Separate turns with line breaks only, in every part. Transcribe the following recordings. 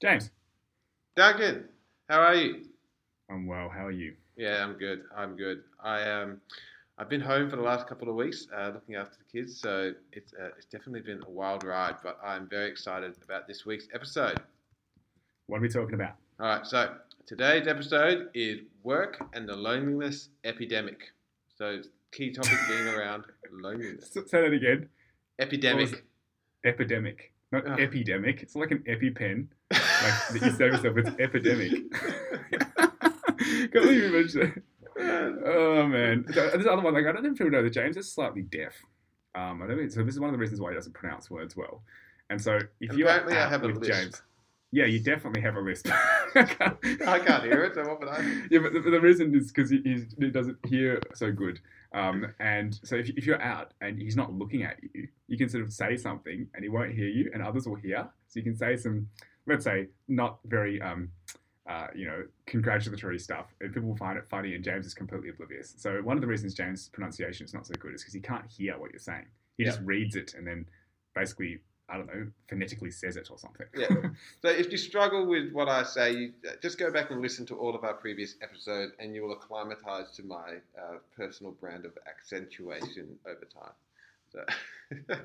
James,
Duncan, how are you?
I'm well. How are you?
Yeah, I'm good. I'm good. I um, I've been home for the last couple of weeks, uh, looking after the kids. So it's uh, it's definitely been a wild ride, but I'm very excited about this week's episode.
What are we talking about?
All right, so today's episode is work and the loneliness epidemic. So key topic being around loneliness.
Say that again.
Epidemic.
Epidemic, not
Oh.
epidemic. It's like an EpiPen. Like you save yourself. It's epidemic. Can't believe you mentioned that. Oh man, So, this other one. Like I don't know if people know that James is slightly deaf. Um, I don't think, so. This is one of the reasons why he doesn't pronounce words well. And so, if you're
Apparently I
out
have a
with
lisp.
James, yeah, you definitely have a lisp.
I can't hear it, so what would I?
yeah, but the, the reason is because he, he doesn't hear so good. Um, and so if, if you're out and he's not looking at you, you can sort of say something and he won't hear you, and others will hear. So you can say some, let's say, not very, um, uh, you know, congratulatory stuff, and people will find it funny. And James is completely oblivious. So one of the reasons James' pronunciation is not so good is because he can't hear what you're saying. He just reads it and then basically, I don't know, phonetically says it or something.
Yeah. So if you struggle with what I say, you, uh, just go back and listen to all of our previous episodes, and you will acclimatise to my uh, personal brand of accentuation over time. So, um,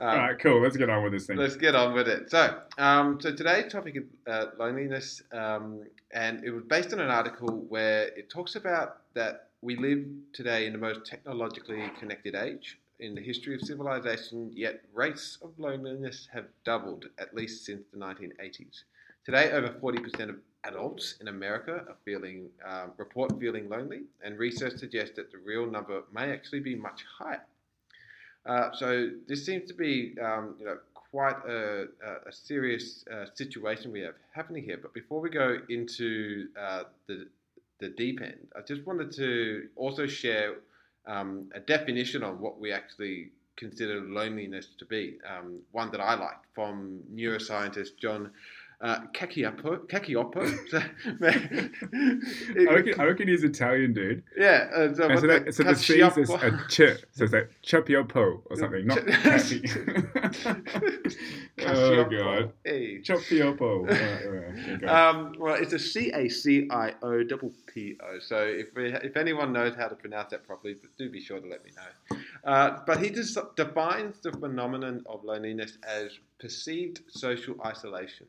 All right, cool. Let's get on with this thing.
let's get on with it. So, um, so today's topic is uh, loneliness, um, and it was based on an article where it talks about that we live today in the most technologically connected age in the history of civilization, yet rates of loneliness have doubled at least since the 1980s. Today, over 40% of adults in America are feeling um, report feeling lonely, and research suggests that the real number may actually be much higher. Uh, so this seems to be, um, you know, quite a, a, serious uh, situation we have happening here. But before we go into uh, the the deep end, I just wanted to also share um, a definition on what we actually consider loneliness to be. Um, one that I like from neuroscientist John uh, Cacioppo.
I reckon, I reckon he's Italian, dude.
yeah. Uh, so
so,
that?
so the C is a, ch, so it's like chopiopo or something, not oh god,
Hey.
Right, right.
Um, well, it's a C A C I O double P O. So if we, if anyone knows how to pronounce that properly, do be sure to let me know. Uh, but he just defines the phenomenon of loneliness as perceived social isolation.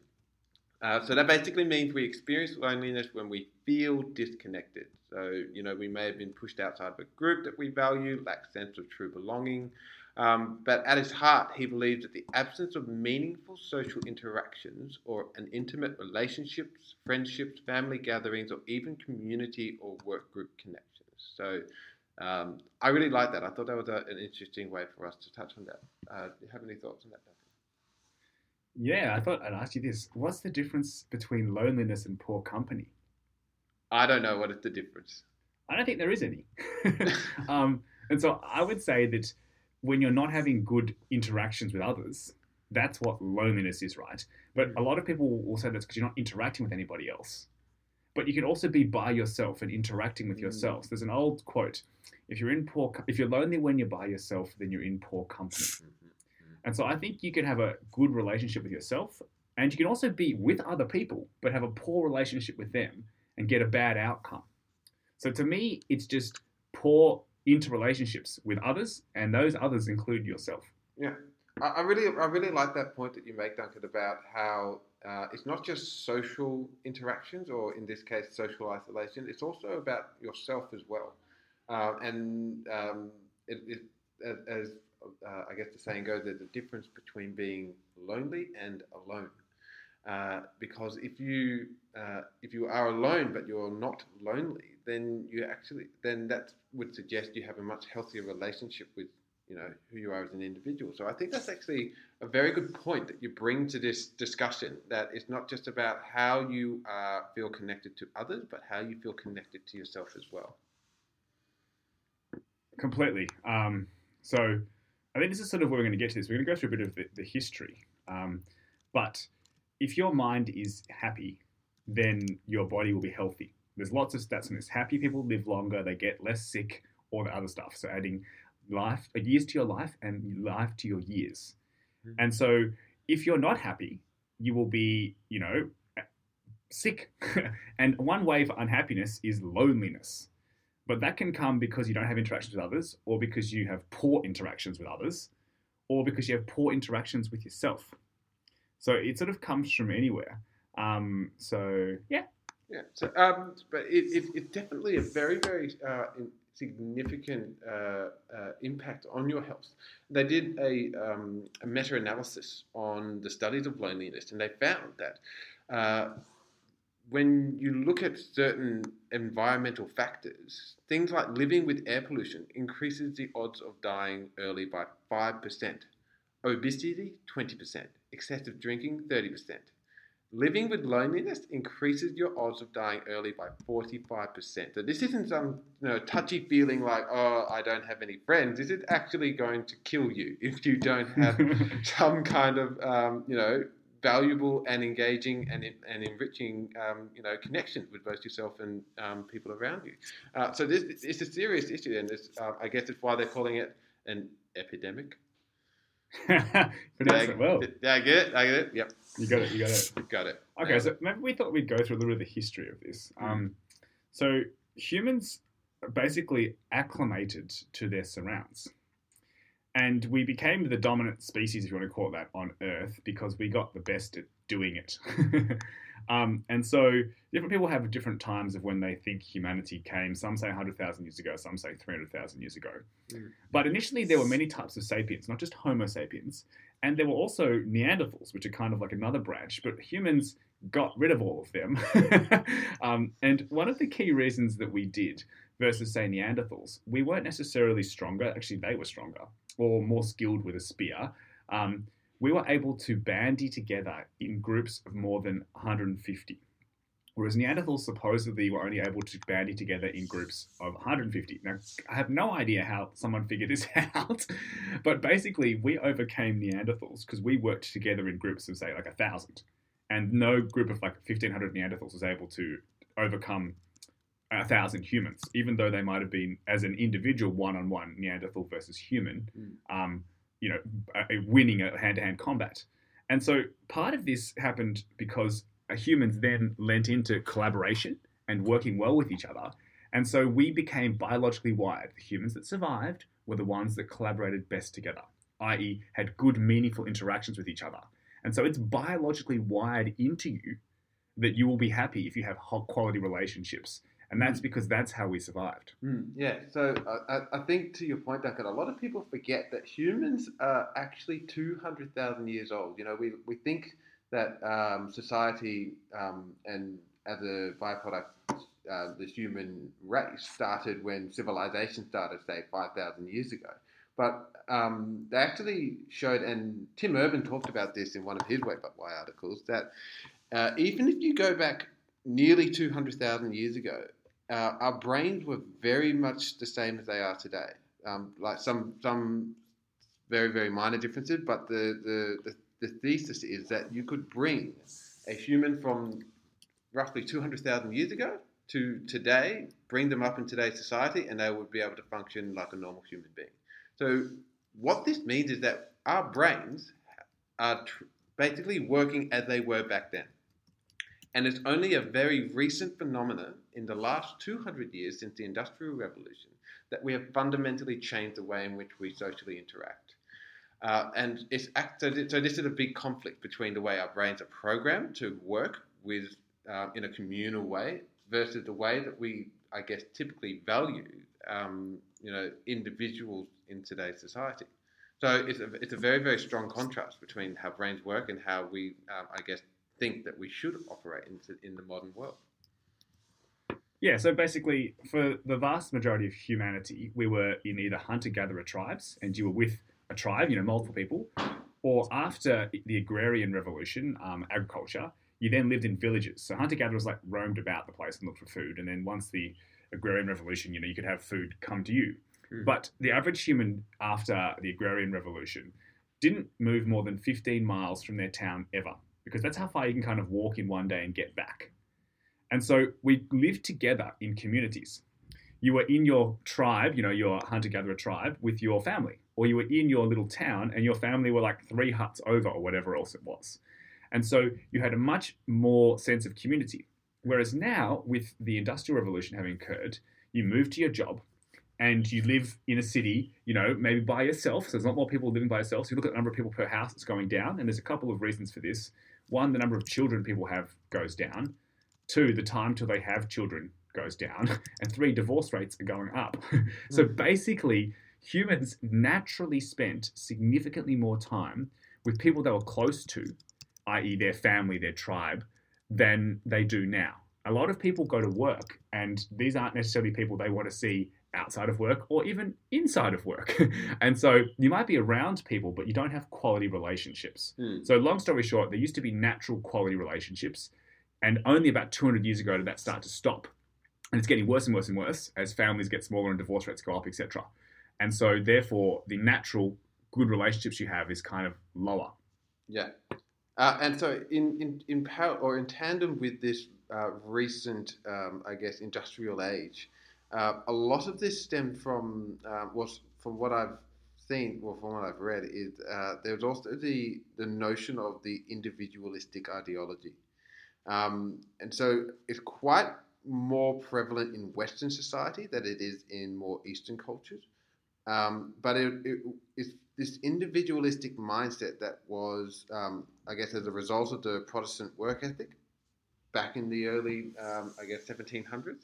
Uh, so that basically means we experience loneliness when we feel disconnected. So you know we may have been pushed outside of a group that we value, lack sense of true belonging. Um, but at his heart, he believes that the absence of meaningful social interactions or an intimate relationships, friendships, family gatherings, or even community or work group connections. So um, I really like that. I thought that was a, an interesting way for us to touch on that. Uh, do you have any thoughts on that?
Yeah, I thought I'd ask you this: What's the difference between loneliness and poor company?
I don't know what is the difference.
I don't think there is any. um, and so I would say that when you're not having good interactions with others, that's what loneliness is, right? But a lot of people will say that's because you're not interacting with anybody else. But you can also be by yourself and interacting with
Mm.
yourself. There's an old quote: "If you're in poor, if you're lonely when you're by yourself, then you're in poor company." And so I think you can have a good relationship with yourself, and you can also be with other people, but have a poor relationship with them and get a bad outcome. So to me, it's just poor interrelationships with others, and those others include yourself.
Yeah, I really, I really like that point that you make, Duncan, about how uh, it's not just social interactions, or in this case, social isolation. It's also about yourself as well. Uh, and um, it, it, as, as uh, I guess the saying goes, there's a difference between being lonely and alone. Uh, because if you uh, if you are alone but you're not lonely, then you actually then that would suggest you have a much healthier relationship with you know who you are as an individual. So I think that's actually a very good point that you bring to this discussion. That it's not just about how you uh, feel connected to others, but how you feel connected to yourself as well.
Completely. Um, so I think this is sort of where we're going to get to this. We're going to go through a bit of the, the history. Um, but if your mind is happy, then your body will be healthy. There's lots of stats on this. Happy people live longer, they get less sick, all the other stuff. So adding life, uh, years to your life and life to your years.
Mhm.
And so if you're not happy, you will be, you know, sick. and one way for unhappiness is loneliness. But that can come because you don't have interactions with others, or because you have poor interactions with others, or because you have poor interactions with yourself. So it sort of comes from anywhere. Um, so yeah,
Yeah, so, um, but it, it, it's definitely a very, very uh, significant uh, uh, impact on your health. They did a, um, a meta analysis on the studies of loneliness, and they found that uh, when you look at certain environmental factors, things like living with air pollution increases the odds of dying early by 5%, obesity, 20%, excessive drinking, 30%. Living with loneliness increases your odds of dying early by 45%. So this isn't some you know, touchy feeling like, oh, I don't have any friends. This is actually going to kill you if you don't have some kind of, um, you know, valuable and engaging and, and enriching, um, you know, connection with both yourself and um, people around you. Uh, so this it's a serious issue, and this, uh, I guess it's why they're calling it an epidemic.
pronounce it well.
Did, did I get it? I get it. Yep,
You got it. You got it.
got it.
Okay, so maybe we thought we'd go through a little bit of the history of this. Um, so humans basically acclimated to their surrounds. And we became the dominant species, if you want to call it that, on Earth because we got the best at doing it. um, and so different people have different times of when they think humanity came. Some say 100,000 years ago, some say 300,000 years ago.
Mm.
But initially, there were many types of sapiens, not just Homo sapiens. And there were also Neanderthals, which are kind of like another branch, but humans got rid of all of them. um, and one of the key reasons that we did versus, say, Neanderthals, we weren't necessarily stronger. Actually, they were stronger or more skilled with a spear. Um, we were able to bandy together in groups of more than 150. Whereas Neanderthals supposedly were only able to bandy together in groups of 150. Now, I have no idea how someone figured this out, but basically, we overcame Neanderthals because we worked together in groups of, say, like a thousand. And no group of like 1,500 Neanderthals was able to overcome a thousand humans, even though they might have been, as an individual, one on one Neanderthal versus human,
Mm.
um, you know, winning a hand to hand combat. And so part of this happened because humans then lent into collaboration and working well with each other. And so we became biologically wired. The humans that survived were the ones that collaborated best together, i.e., had good, meaningful interactions with each other. And so it's biologically wired into you that you will be happy if you have high quality relationships. And that's because that's how we survived.
Mm, yeah, so I, I- I think to your point, Duncan, a lot of people forget that humans are actually 200,000 years old. You know, we, we think that um, society um, and as a byproduct, uh, the human race started when civilization started, say, 5,000 years ago. But um, they actually showed, and Tim Urban talked about this in one of his Wait But Why articles, that uh, even if you go back nearly 200,000 years ago, uh, our brains were very much the same as they are today. Um, like some some very very minor differences, but the, the the the thesis is that you could bring a human from roughly 200,000 years ago to today, bring them up in today's society, and they would be able to function like a normal human being. So what this means is that our brains are tr- basically working as they were back then. And it's only a very recent phenomenon in the last 200 years since the Industrial Revolution that we have fundamentally changed the way in which we socially interact. Uh, and it's so, so this is a big conflict between the way our brains are programmed to work with uh, in a communal way versus the way that we, I guess, typically value, um, you know, individuals in today's society. So it's a, it's a very, very strong contrast between how brains work and how we, um, I guess, think that we should operate in, in the modern world.
Yeah, so basically, for the vast majority of humanity, we were in either hunter gatherer tribes, and you were with a tribe, you know, multiple people, or after the agrarian revolution, um, agriculture, you then lived in villages. So hunter gatherers like roamed about the place and looked for food, and then once the agrarian revolution, you know, you could have food come to you.
Mm.
But the average human after the agrarian revolution didn't move more than 15 miles from their town ever, because that's how far you can kind of walk in one day and get back. And so we lived together in communities. You were in your tribe, you know, your hunter gatherer tribe with your family, or you were in your little town and your family were like three huts over or whatever else it was. And so you had a much more sense of community. Whereas now, with the Industrial Revolution having occurred, you move to your job and you live in a city, you know, maybe by yourself. So there's a lot more people living by yourself. So you look at the number of people per house, it's going down. And there's a couple of reasons for this. One, the number of children people have goes down. Two, the time till they have children goes down. And three, divorce rates are going up. so hmm. basically, humans naturally spent significantly more time with people they were close to, i.e., their family, their tribe, than they do now. A lot of people go to work, and these aren't necessarily people they want to see outside of work or even inside of work. and so you might be around people, but you don't have quality relationships.
Mm.
So, long story short, there used to be natural quality relationships, and only about 200 years ago did that start to stop. And it's getting worse and worse and worse as families get smaller and divorce rates go up, etc. And so, therefore, the natural good relationships you have is kind of lower.
Yeah. Uh, and so, in in in par- or in tandem with this uh, recent, um, I guess, industrial age, uh, a lot of this stemmed from uh, from what I've seen, or from what I've read, is uh, there's also the the notion of the individualistic ideology, um, and so it's quite more prevalent in Western society than it is in more Eastern cultures. Um, but it, it, it's this individualistic mindset that was, um, I guess, as a result of the Protestant work ethic back in the early, um, I guess, 1700s,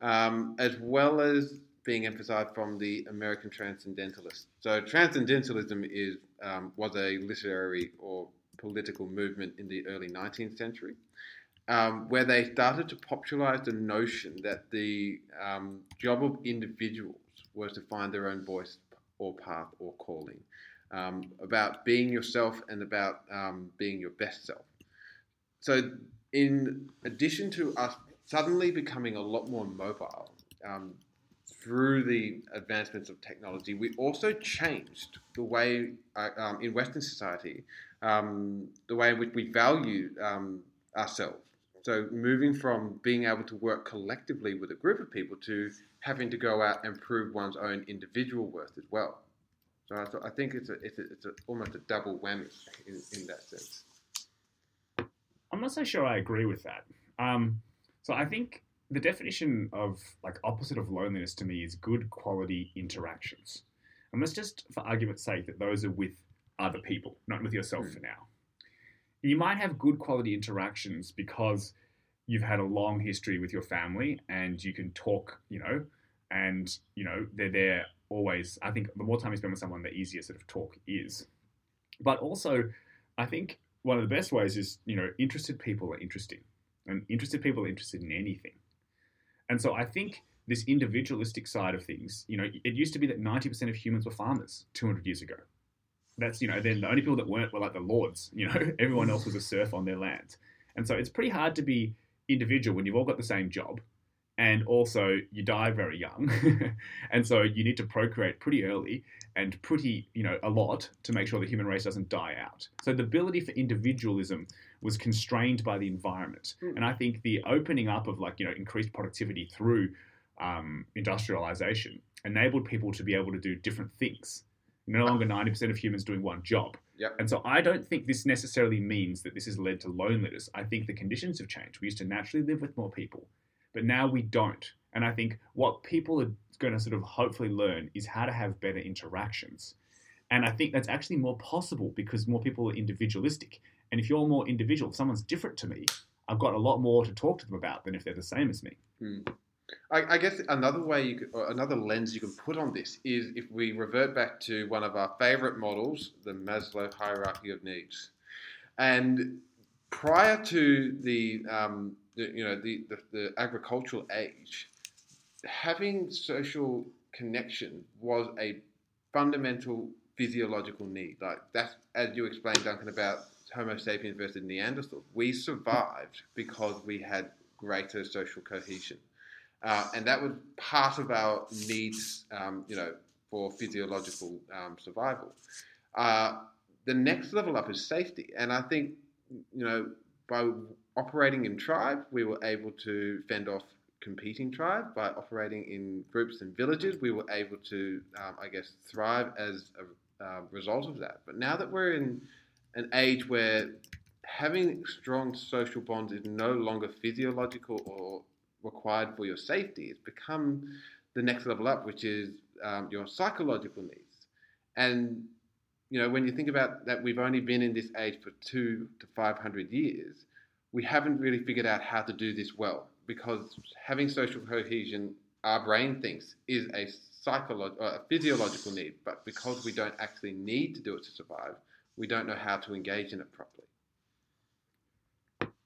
um, as well as being emphasized from the American Transcendentalists. So Transcendentalism is um, was a literary or political movement in the early 19th century. Um, where they started to popularize the notion that the um, job of individuals was to find their own voice or path or calling, um, about being yourself and about um, being your best self. So, in addition to us suddenly becoming a lot more mobile um, through the advancements of technology, we also changed the way uh, um, in Western society, um, the way in which we value um, ourselves. So, moving from being able to work collectively with a group of people to having to go out and prove one's own individual worth as well. So I, I think it's a, it's, a, it's a, almost a double whammy in, in that sense.
I'm not so sure I agree with that. Um, so I think the definition of like opposite of loneliness to me is good quality interactions. And let's just, for argument's sake, that those are with other people, not with yourself
Mm.
for now. You might have good quality interactions because you've had a long history with your family and you can talk, you know, and you know they're there always. I think the more time you spend with someone, the easier sort of talk is. But also, I think one of the best ways is you know interested people are interesting, and interested people are interested in anything. And so I think this individualistic side of things, you know, it used to be that ninety percent of humans were farmers two hundred years ago. That's you know then the only people that weren't were like the lords. You know, everyone else was a serf on their land, and so it's pretty hard to be individual when you've all got the same job and also you die very young and so you need to procreate pretty early and pretty you know a lot to make sure the human race doesn't die out so the ability for individualism was constrained by the environment
Mm.
and i think the opening up of like you know increased productivity through um, industrialization enabled people to be able to do different things no longer 90% of humans doing one job
Yep.
and so I don't think this necessarily means that this has led to loneliness. I think the conditions have changed. We used to naturally live with more people, but now we don't. And I think what people are going to sort of hopefully learn is how to have better interactions. And I think that's actually more possible because more people are individualistic. And if you're more individual, if someone's different to me, I've got a lot more to talk to them about than if they're the same as me.
I, I guess another way you could, another lens you can put on this is if we revert back to one of our favorite models, the Maslow hierarchy of needs, and prior to the, um, the you know the, the, the agricultural age, having social connection was a fundamental physiological need. Like that's as you explained, Duncan, about Homo sapiens versus Neanderthals. We survived because we had greater social cohesion. Uh, and that was part of our needs, um, you know, for physiological um, survival. Uh, the next level up is safety, and I think, you know, by operating in tribe, we were able to fend off competing tribes. By operating in groups and villages, we were able to, um, I guess, thrive as a uh, result of that. But now that we're in an age where having strong social bonds is no longer physiological or required for your safety. It's become the next level up, which is um, your psychological needs. And you know, when you think about that, we've only been in this age for two to five hundred years. We haven't really figured out how to do this well because having social cohesion, our brain thinks, is a psychological, a physiological need. But because we don't actually need to do it to survive, we don't know how to engage in it properly.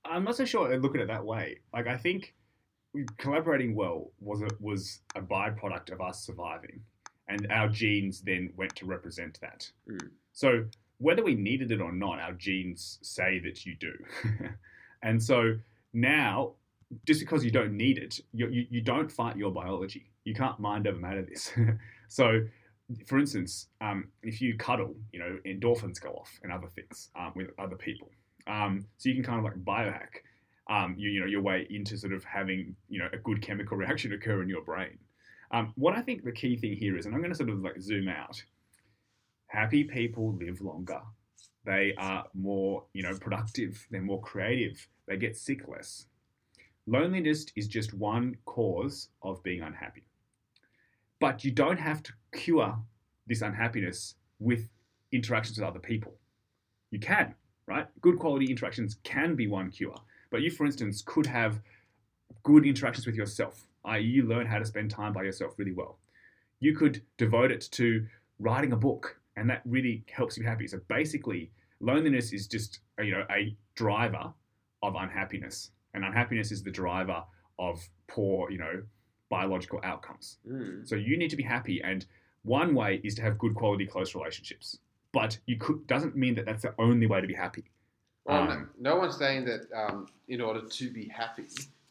I'm not so sure I look at it that way. Like I think collaborating well was a, was a byproduct of us surviving, and our genes then went to represent that.
Mm.
So whether we needed it or not, our genes say that you do, and so now just because you don't need it, you, you, you don't fight your biology. You can't mind over matter this. so for instance, um, if you cuddle, you know, endorphins go off and other things um, with other people. Um, so you can kind of like biohack, um, you, you know, your way into sort of having, you know, a good chemical reaction occur in your brain. Um, what I think the key thing here is, and I'm going to sort of like zoom out. Happy people live longer. They are more, you know, productive. They're more creative. They get sick less. Loneliness is just one cause of being unhappy. But you don't have to cure this unhappiness with interactions with other people. You can, right? Good quality interactions can be one cure. But you, for instance, could have good interactions with yourself, i.e., you learn how to spend time by yourself really well. You could devote it to writing a book, and that really helps you happy. So basically, loneliness is just you know a driver of unhappiness, and unhappiness is the driver of poor you know biological outcomes.
Mm.
So you need to be happy, and one way is to have good quality close relationships. But you could doesn't mean that that's the only way to be happy.
Well,
Um,
no, no one's saying that um, in order to be happy,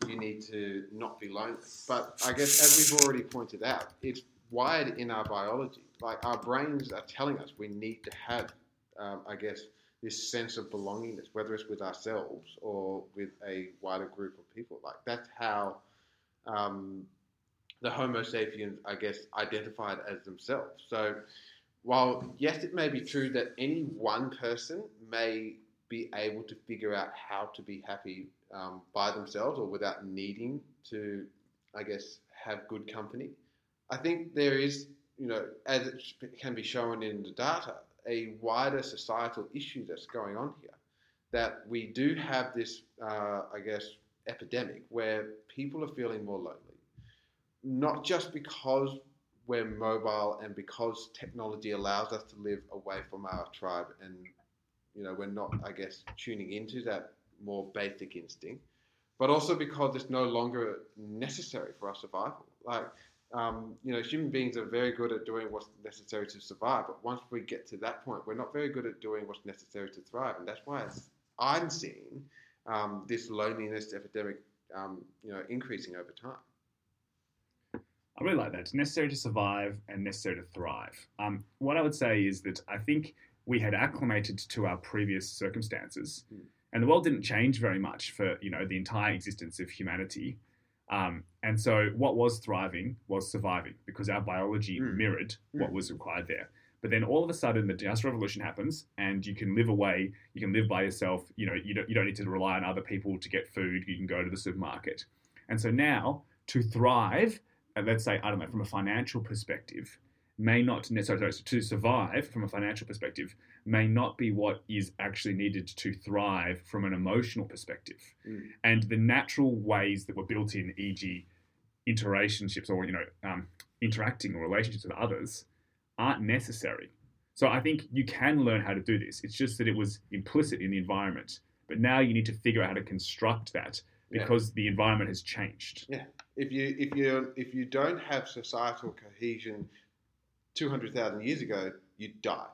you need to not be lonely. But I guess, as we've already pointed out, it's wired in our biology. Like our brains are telling us we need to have, um, I guess, this sense of belongingness, whether it's with ourselves or with a wider group of people. Like that's how um, the Homo sapiens, I guess, identified as themselves. So while yes, it may be true that any one person may be able to figure out how to be happy um, by themselves or without needing to, I guess, have good company. I think there is, you know, as it can be shown in the data, a wider societal issue that's going on here. That we do have this, uh, I guess, epidemic where people are feeling more lonely, not just because we're mobile and because technology allows us to live away from our tribe and you know we're not i guess tuning into that more basic instinct but also because it's no longer necessary for our survival like um, you know human beings are very good at doing what's necessary to survive but once we get to that point we're not very good at doing what's necessary to thrive and that's why i'm seeing um, this loneliness epidemic um, you know increasing over time
I really like that. It's necessary to survive and necessary to thrive. Um, what I would say is that I think we had acclimated to our previous circumstances,
Mm.
and the world didn't change very much for you know the entire existence of humanity. Um, and so, what was thriving was surviving because our biology
Mm.
mirrored what
Mm.
was required there. But then all of a sudden, the Industrial Revolution happens, and you can live away. You can live by yourself. You know, you don't, you don't need to rely on other people to get food. You can go to the supermarket. And so now, to thrive, and let's say, I don't know, from a financial perspective, may not necessarily to survive from a financial perspective may not be what is actually needed to thrive from an emotional perspective.
Mm.
And the natural ways that were built in, e.g., interrelationships or you know um, interacting or relationships with others, aren't necessary. So I think you can learn how to do this. It's just that it was implicit in the environment, but now you need to figure out how to construct that
Yeah.
because the environment has changed. Yeah.
If you if you if you don't have societal cohesion 200,000 years ago you'd die.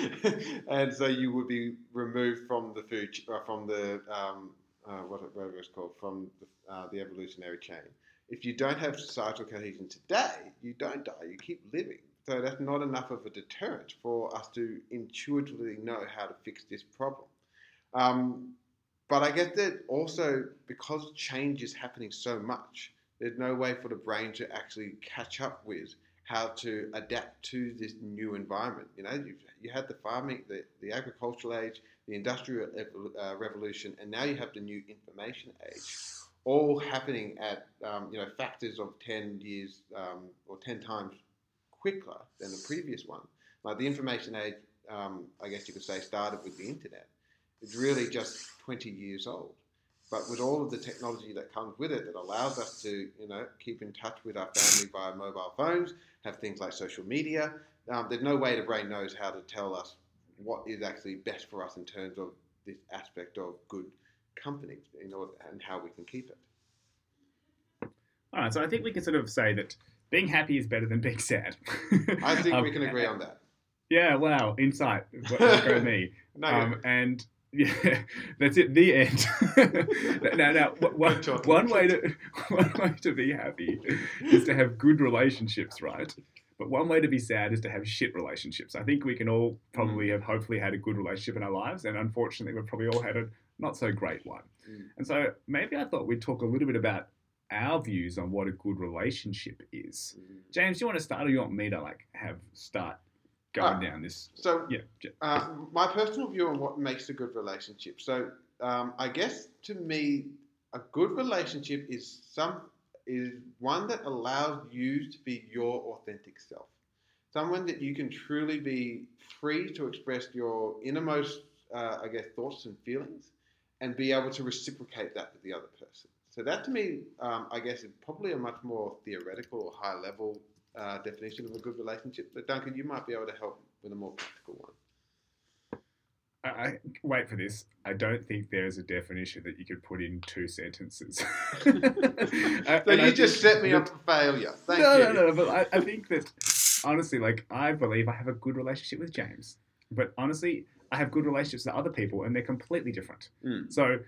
And so you would be removed from the food uh, from the um, uh, what whatever it's called from the, uh, the evolutionary chain. If you don't have societal cohesion today you don't die you keep living. So that's not enough of a deterrent for us to intuitively know how to fix this problem. Um, but I guess that also because change is happening so much, there's no way for the brain to actually catch up with how to adapt to this new environment. You know, you you had the farming, the, the agricultural age, the industrial uh, revolution, and now you have the new information age, all happening at um, you know factors of ten years um, or ten times quicker than the previous one. Like the information age, um, I guess you could say, started with the internet. It's really just 20 years old. But with all of the technology that comes with it, that allows us to, you know, keep in touch with our family via mobile phones, have things like social media. Um, there's no way the brain knows how to tell us what is actually best for us in terms of this aspect of good company, and how we can keep it.
All right, so I think we can sort of say that being happy is better than being sad.
I think
Um,
we can agree on that.
Yeah, wow, insight. What, what go me.
No,
Um, and yeah, that's it. The end. now, now, one, one way to one way to be happy is to have good relationships, right? But one way to be sad is to have shit relationships. I think we can all
Mm.
probably have hopefully had a good relationship in our lives, and unfortunately, we've probably all had a not so great one.
Mm.
And so maybe I thought we'd talk a little bit about our views on what a good relationship is. James, do you want to start, or you want me to like have start going
Ah.
down this?
So
Yeah,
Uh, my personal view on what makes a good relationship. So, um, I guess to me, a good relationship is some is one that allows you to be your authentic self. Someone that you can truly be free to express your innermost, uh, I guess, thoughts and feelings, and be able to reciprocate that with the other person. So that to me, um, I guess, is probably a much more theoretical or high level uh, definition of a good relationship. But Duncan, you might be able to help with a more practical one.
I, I wait for this. I don't think there is a definition that you could put in two sentences.
So
And I
you just set me up for failure. Thank
no,
you.
no, no. But I, I think that honestly, like I believe I have a good relationship with James. But honestly, I have good relationships with other people, and they're completely different.
Mm.
So,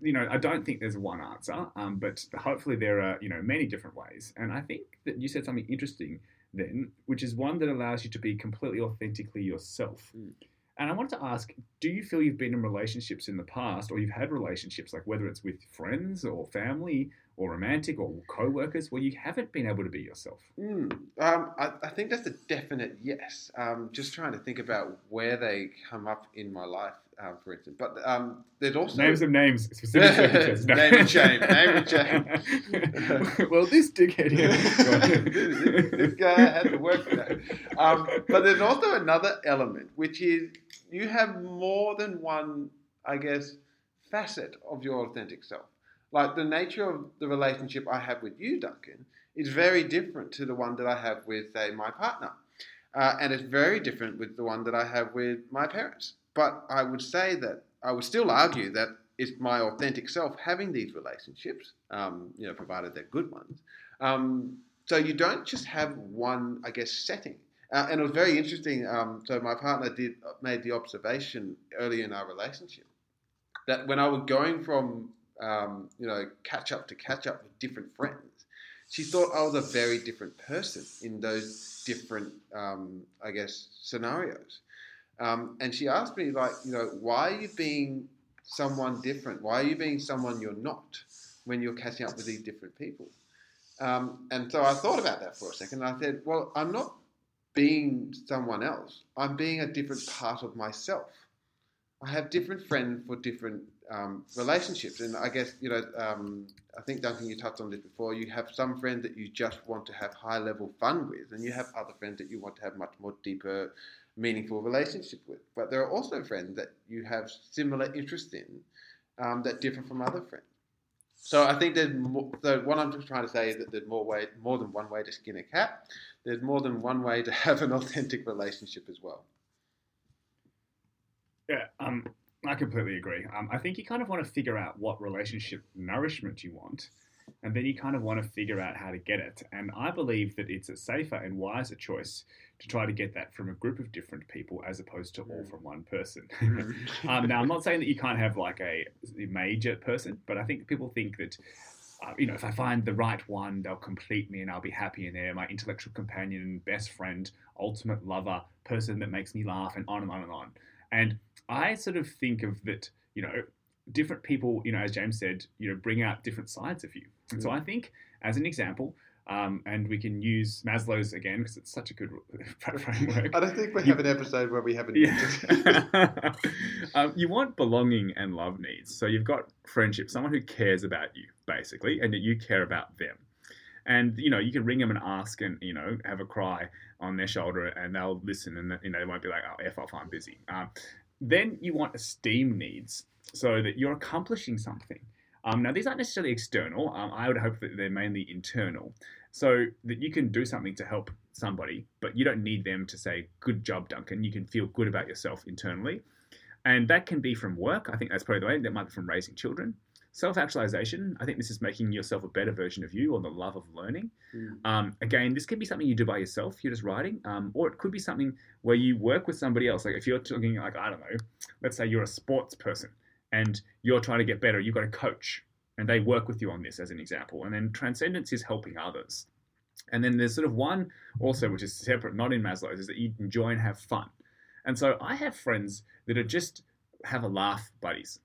you know, I don't think there's one answer. Um, but hopefully there are you know many different ways. And I think that you said something interesting then, which is one that allows you to be completely authentically yourself.
Mm.
And I wanted to ask, do you feel you've been in relationships in the past, or you've had relationships, like whether it's with friends or family or romantic or co-workers, where you haven't been able to be yourself?
Mm. Um, I, I think that's a definite yes. Um, just trying to think about where they come up in my life, um, for instance. But um, there's also
Name some names, specific circumstances. No.
Name and shame, name and shame.
well, this dickhead
this,
here.
this guy had to work for that. Um, but there's also another element, which is you have more than one, I guess, facet of your authentic self. Like the nature of the relationship I have with you, Duncan, is very different to the one that I have with, say, my partner. Uh, and it's very different with the one that I have with my parents. But I would say that I would still argue that it's my authentic self having these relationships, um, you know, provided they're good ones. Um, so you don't just have one, I guess, setting. Uh, and it was very interesting. Um, so my partner did made the observation early in our relationship that when I was going from um, you know catch up to catch up with different friends, she thought I was a very different person in those different, um, I guess, scenarios. Um, and she asked me like, you know, why are you being someone different? Why are you being someone you're not when you're catching up with these different people? Um, and so I thought about that for a second. And I said, well, I'm not being someone else. I'm being a different part of myself. I have different friends for different um, relationships, and I guess you know. Um, I think Duncan, you touched on this before. You have some friends that you just want to have high level fun with, and you have other friends that you want to have much more deeper, meaningful relationship with. But there are also friends that you have similar interests in um, that differ from other friends. So I think there's more, so what I'm just trying to say is that there's more way, more than one way to skin a cat. There's more than one way to have an authentic relationship as well.
Yeah, um, I completely agree. Um, I think you kind of want to figure out what relationship nourishment you want, and then you kind of want to figure out how to get it. And I believe that it's a safer and wiser choice to try to get that from a group of different people as opposed to all from one person. um, now, I'm not saying that you can't have like a, a major person, but I think people think that. Uh, you know, if I find the right one, they'll complete me and I'll be happy in there. My intellectual companion, best friend, ultimate lover, person that makes me laugh, and on and on and on. And I sort of think of that, you know, different people, you know, as James said, you know, bring out different sides of you. And so
Mm.
I think, as an example, Um, and we can use Maslow's again because it's such a good framework.
I don't think we have an episode where we haven't.
Yeah. um, you want belonging and love needs. So you've got friendship, someone who cares about you, basically, and that you care about them. And you know, you can ring them and ask, and you know, have a cry on their shoulder, and they'll listen, and you know, they won't be like, "Oh, f off, I'm busy." Um, then you want esteem needs, so that you're accomplishing something. Um, now, these aren't necessarily external. Um, I would hope that they're mainly internal, so that you can do something to help somebody, but you don't need them to say, Good job, Duncan. You can feel good about yourself internally. And that can be from work. I think that's probably the way. That might be from raising children. Self actualization. I think this is making yourself a better version of you or the love of learning.
Mm.
Um, again, this could be something you do by yourself, you're just writing, um, or it could be something where you work with somebody else. Like if you're talking, like, I don't know, let's say you're a sports person and you're trying to get better, you've got a coach and they work with you on this as an example. And then transcendence is helping others. And then there's sort of one also, which is separate, not in Maslow's, is that you enjoy and have fun. And so I have friends that are just have a laugh buddies.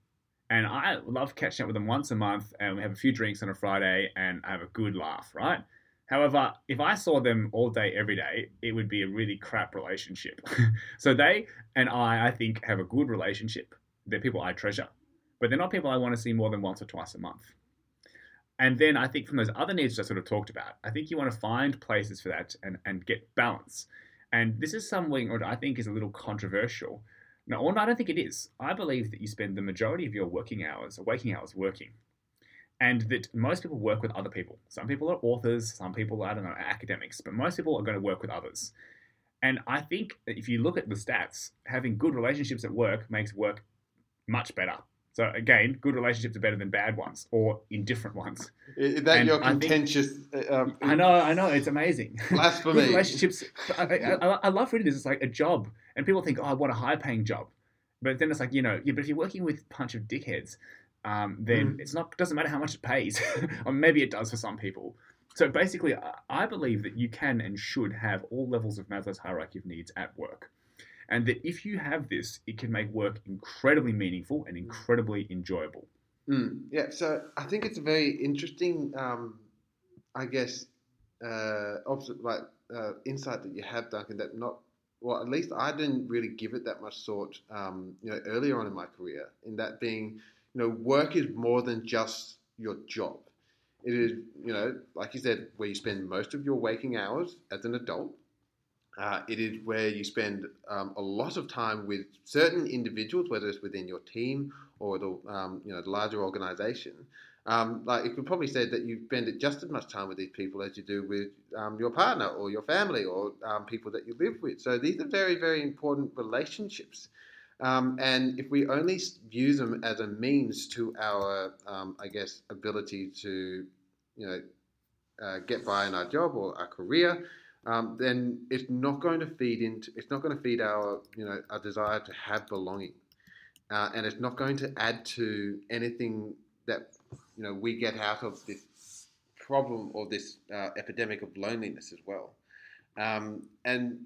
And I love catching up with them once a month and we have a few drinks on a Friday and I have a good laugh, right? However, if I saw them all day, every day, it would be a really crap relationship. so they and I, I think, have a good relationship. They're people I treasure, but they're not people I want to see more than once or twice a month. And then I think from those other needs that I sort of talked about, I think you want to find places for that and, and get balance. And this is something that I think is a little controversial. No, or no, I don't think it is. I believe that you spend the majority of your working hours, waking hours, working. And that most people work with other people. Some people are authors, some people, I don't know, academics, but most people are going to work with others. And I think if you look at the stats, having good relationships at work makes work much better. So again, good relationships are better than bad ones or indifferent ones.
Is that
And
your
I think-
contentious? uh, um,
I know, I know, it's amazing.
Blasphemy.
Good relationships. I, I, I- love reading this. It's like a job, and people think, "Oh, I want a high-paying job," but then it's like, you know, yeah. But if you're working with a bunch of dickheads, um, then it's not doesn't matter how much it pays, or maybe it does for some people. So basically, I believe that you can and should have all levels of Maslow's hierarchy of needs at work, and that if you have this, it can make work incredibly meaningful and incredibly enjoyable.
Mm, yeah, so I think it's a very interesting, um, I guess, uh, obs- like uh, insight that you have, Duncan. That not, well, at least I didn't really give it that much thought, um, you know, earlier on in my career. In that being, you know, work is more than just your job. It is, you know, like you said, where you spend most of your waking hours as an adult. Uh, it is where you spend um, a lot of time with certain individuals, whether it's within your team or the um, you know the larger organization. Um, like you could probably say that you spend just as much time with these people as you do with um, your partner or your family or um, people that you live with. So these are very very important relationships. Um, and if we only view them as a means to our, I guess, ability to, you know, uh, get by in our job or our career, um, then it's not going to feed into. It's not going to feed our, you know, our desire to have belonging uh, and it's not going to add to anything that you know we get out of this problem or this uh, epidemic of loneliness as well. Um, and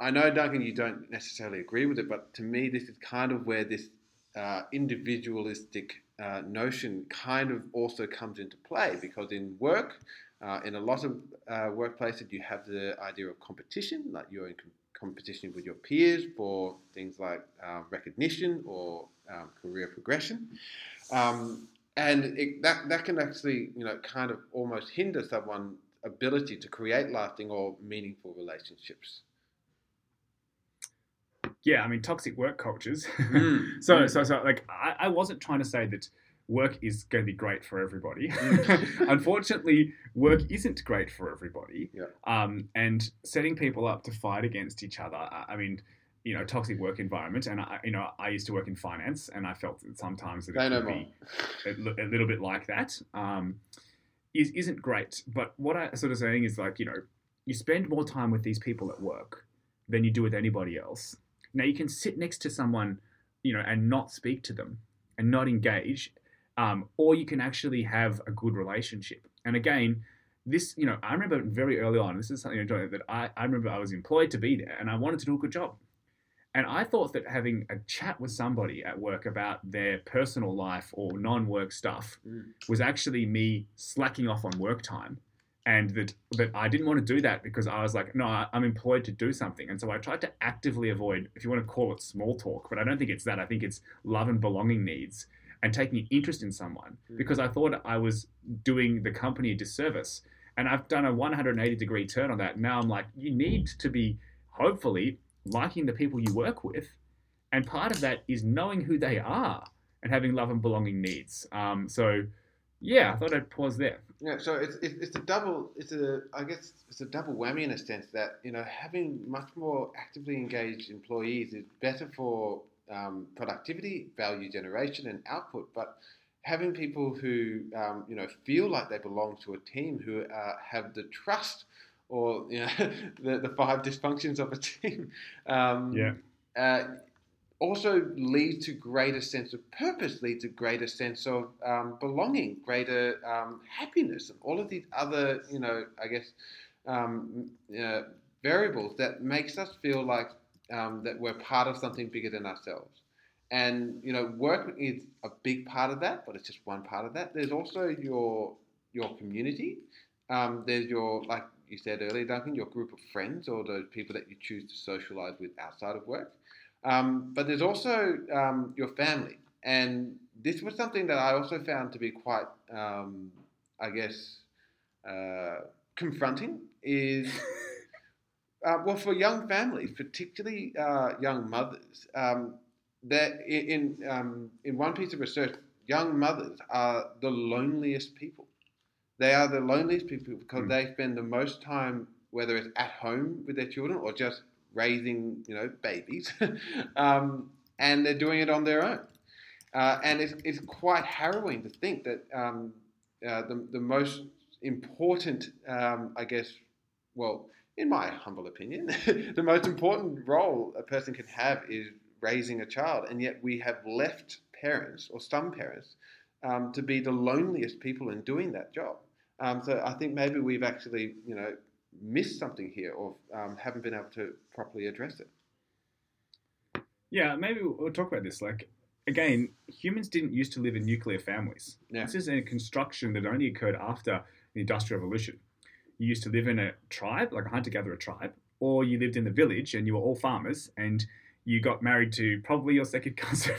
I know, Duncan, you don't necessarily agree with it, but to me, this is kind of where this uh, individualistic uh, notion kind of also comes into play because in work, uh, in a lot of uh, workplaces, you have the idea of competition, like you're in com- competition with your peers for things like uh, recognition or um, career progression. Um, and it, that, that can actually, you know, kind of almost hinder someone's ability to create lasting or meaningful relationships.
Yeah, I mean, toxic work cultures.
Mm.
so,
Mm.
so, so, like, I, I wasn't trying to say that work is going to be great for everybody.
Mm.
Unfortunately, work isn't great for everybody.
Yeah.
Um, and setting people up to fight against each other. I, I mean, you know, toxic work environment. And I, you know, I used to work in finance, and I felt that sometimes that it could be a, a little bit like that. Um, is isn't great. But what I sort of saying is like, you know, you spend more time with these people at work than you do with anybody else. Now you can sit next to someone, you know, and not speak to them and not engage, um, or you can actually have a good relationship. And again, this, you know, I remember very early on. This is something I enjoyed, that I, I remember I was employed to be there, and I wanted to do a good job. And I thought that having a chat with somebody at work about their personal life or non-work stuff
Mm.
was actually me slacking off on work time and that that I didn't want to do that because I was like, no, I'm employed to do something, and so I tried to actively avoid, if you want to call it small talk, but I don't think it's that. I think it's love and belonging needs and taking an interest in someone
Mm.
because I thought I was doing the company a disservice, and I've done a 180 degree turn on that. Now I'm like, you need to be hopefully liking the people you work with, and part of that is knowing who they are and having love and belonging needs. Um, so. Yeah, I thought I'd pause there.
Yeah, so it's, it's it's a double. It's a I guess it's a double whammy in a sense that you know having much more actively engaged employees is better for um, productivity, value generation, and output. But having people who um, you know feel like they belong to a team, who uh, have the trust or you know the the five dysfunctions of a team, um,
Yeah.
uh, also leads to greater sense of purpose, leads to greater sense of um, belonging, greater um, happiness, and all of these other, you know, I guess, um, uh, variables that makes us feel like um, that we're part of something bigger than ourselves. And you know, work is a big part of that, but it's just one part of that. There's also your your community. Um, there's your like you said earlier, Duncan, your group of friends or those people that you choose to socialize with outside of work. Um, but there's also um, your family. And this was something that I also found to be quite, um, I guess, uh, confronting is, uh, well, for young families, particularly uh, young mothers, um, that in, in, um, in one piece of research, young mothers are the loneliest people. They are the loneliest people because
Mm.
they spend the most time, whether it's at home with their children or just raising, you know, babies, um, and they're doing it on their own. Uh, and it's, it's quite harrowing to think that um, uh, the, the most important, um, I guess, well, in my humble opinion, the most important role a person can have is raising a child, and yet we have left parents, or some parents, um, to be the loneliest people in doing that job. Um, so I think maybe we've actually, you know, missed something here, or um, haven't been able to properly address it.
Yeah, maybe we'll talk about this. Like, again, humans didn't used to live in nuclear families.
Yeah.
This is a construction that only occurred after the Industrial Revolution. You used to live in a tribe, like a hunter gatherer tribe, or you lived in the village and you were all farmers and you got married to probably your second cousin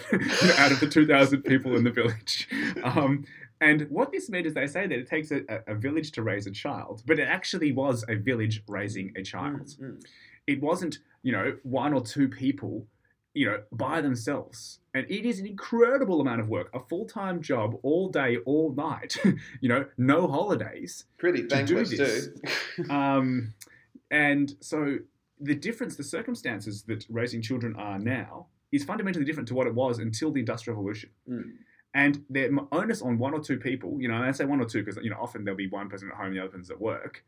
out of the 2,000 people in the village. Um, and what this meant is they say that it takes a, a- village to raise a child, but it actually was a village raising a child
Mm,
it wasn't you know one or two people you know by themselves and it is an incredible amount of work a full-time job all day all night you know no holidays
Pretty
To do
thankless
this.
too.
um, and so the difference the circumstances that raising children are now is fundamentally different to what it was until the industrial revolution
Mm.
and the onus on one or two people you know and i say one or two because you know often there'll be one person at home the other person's at work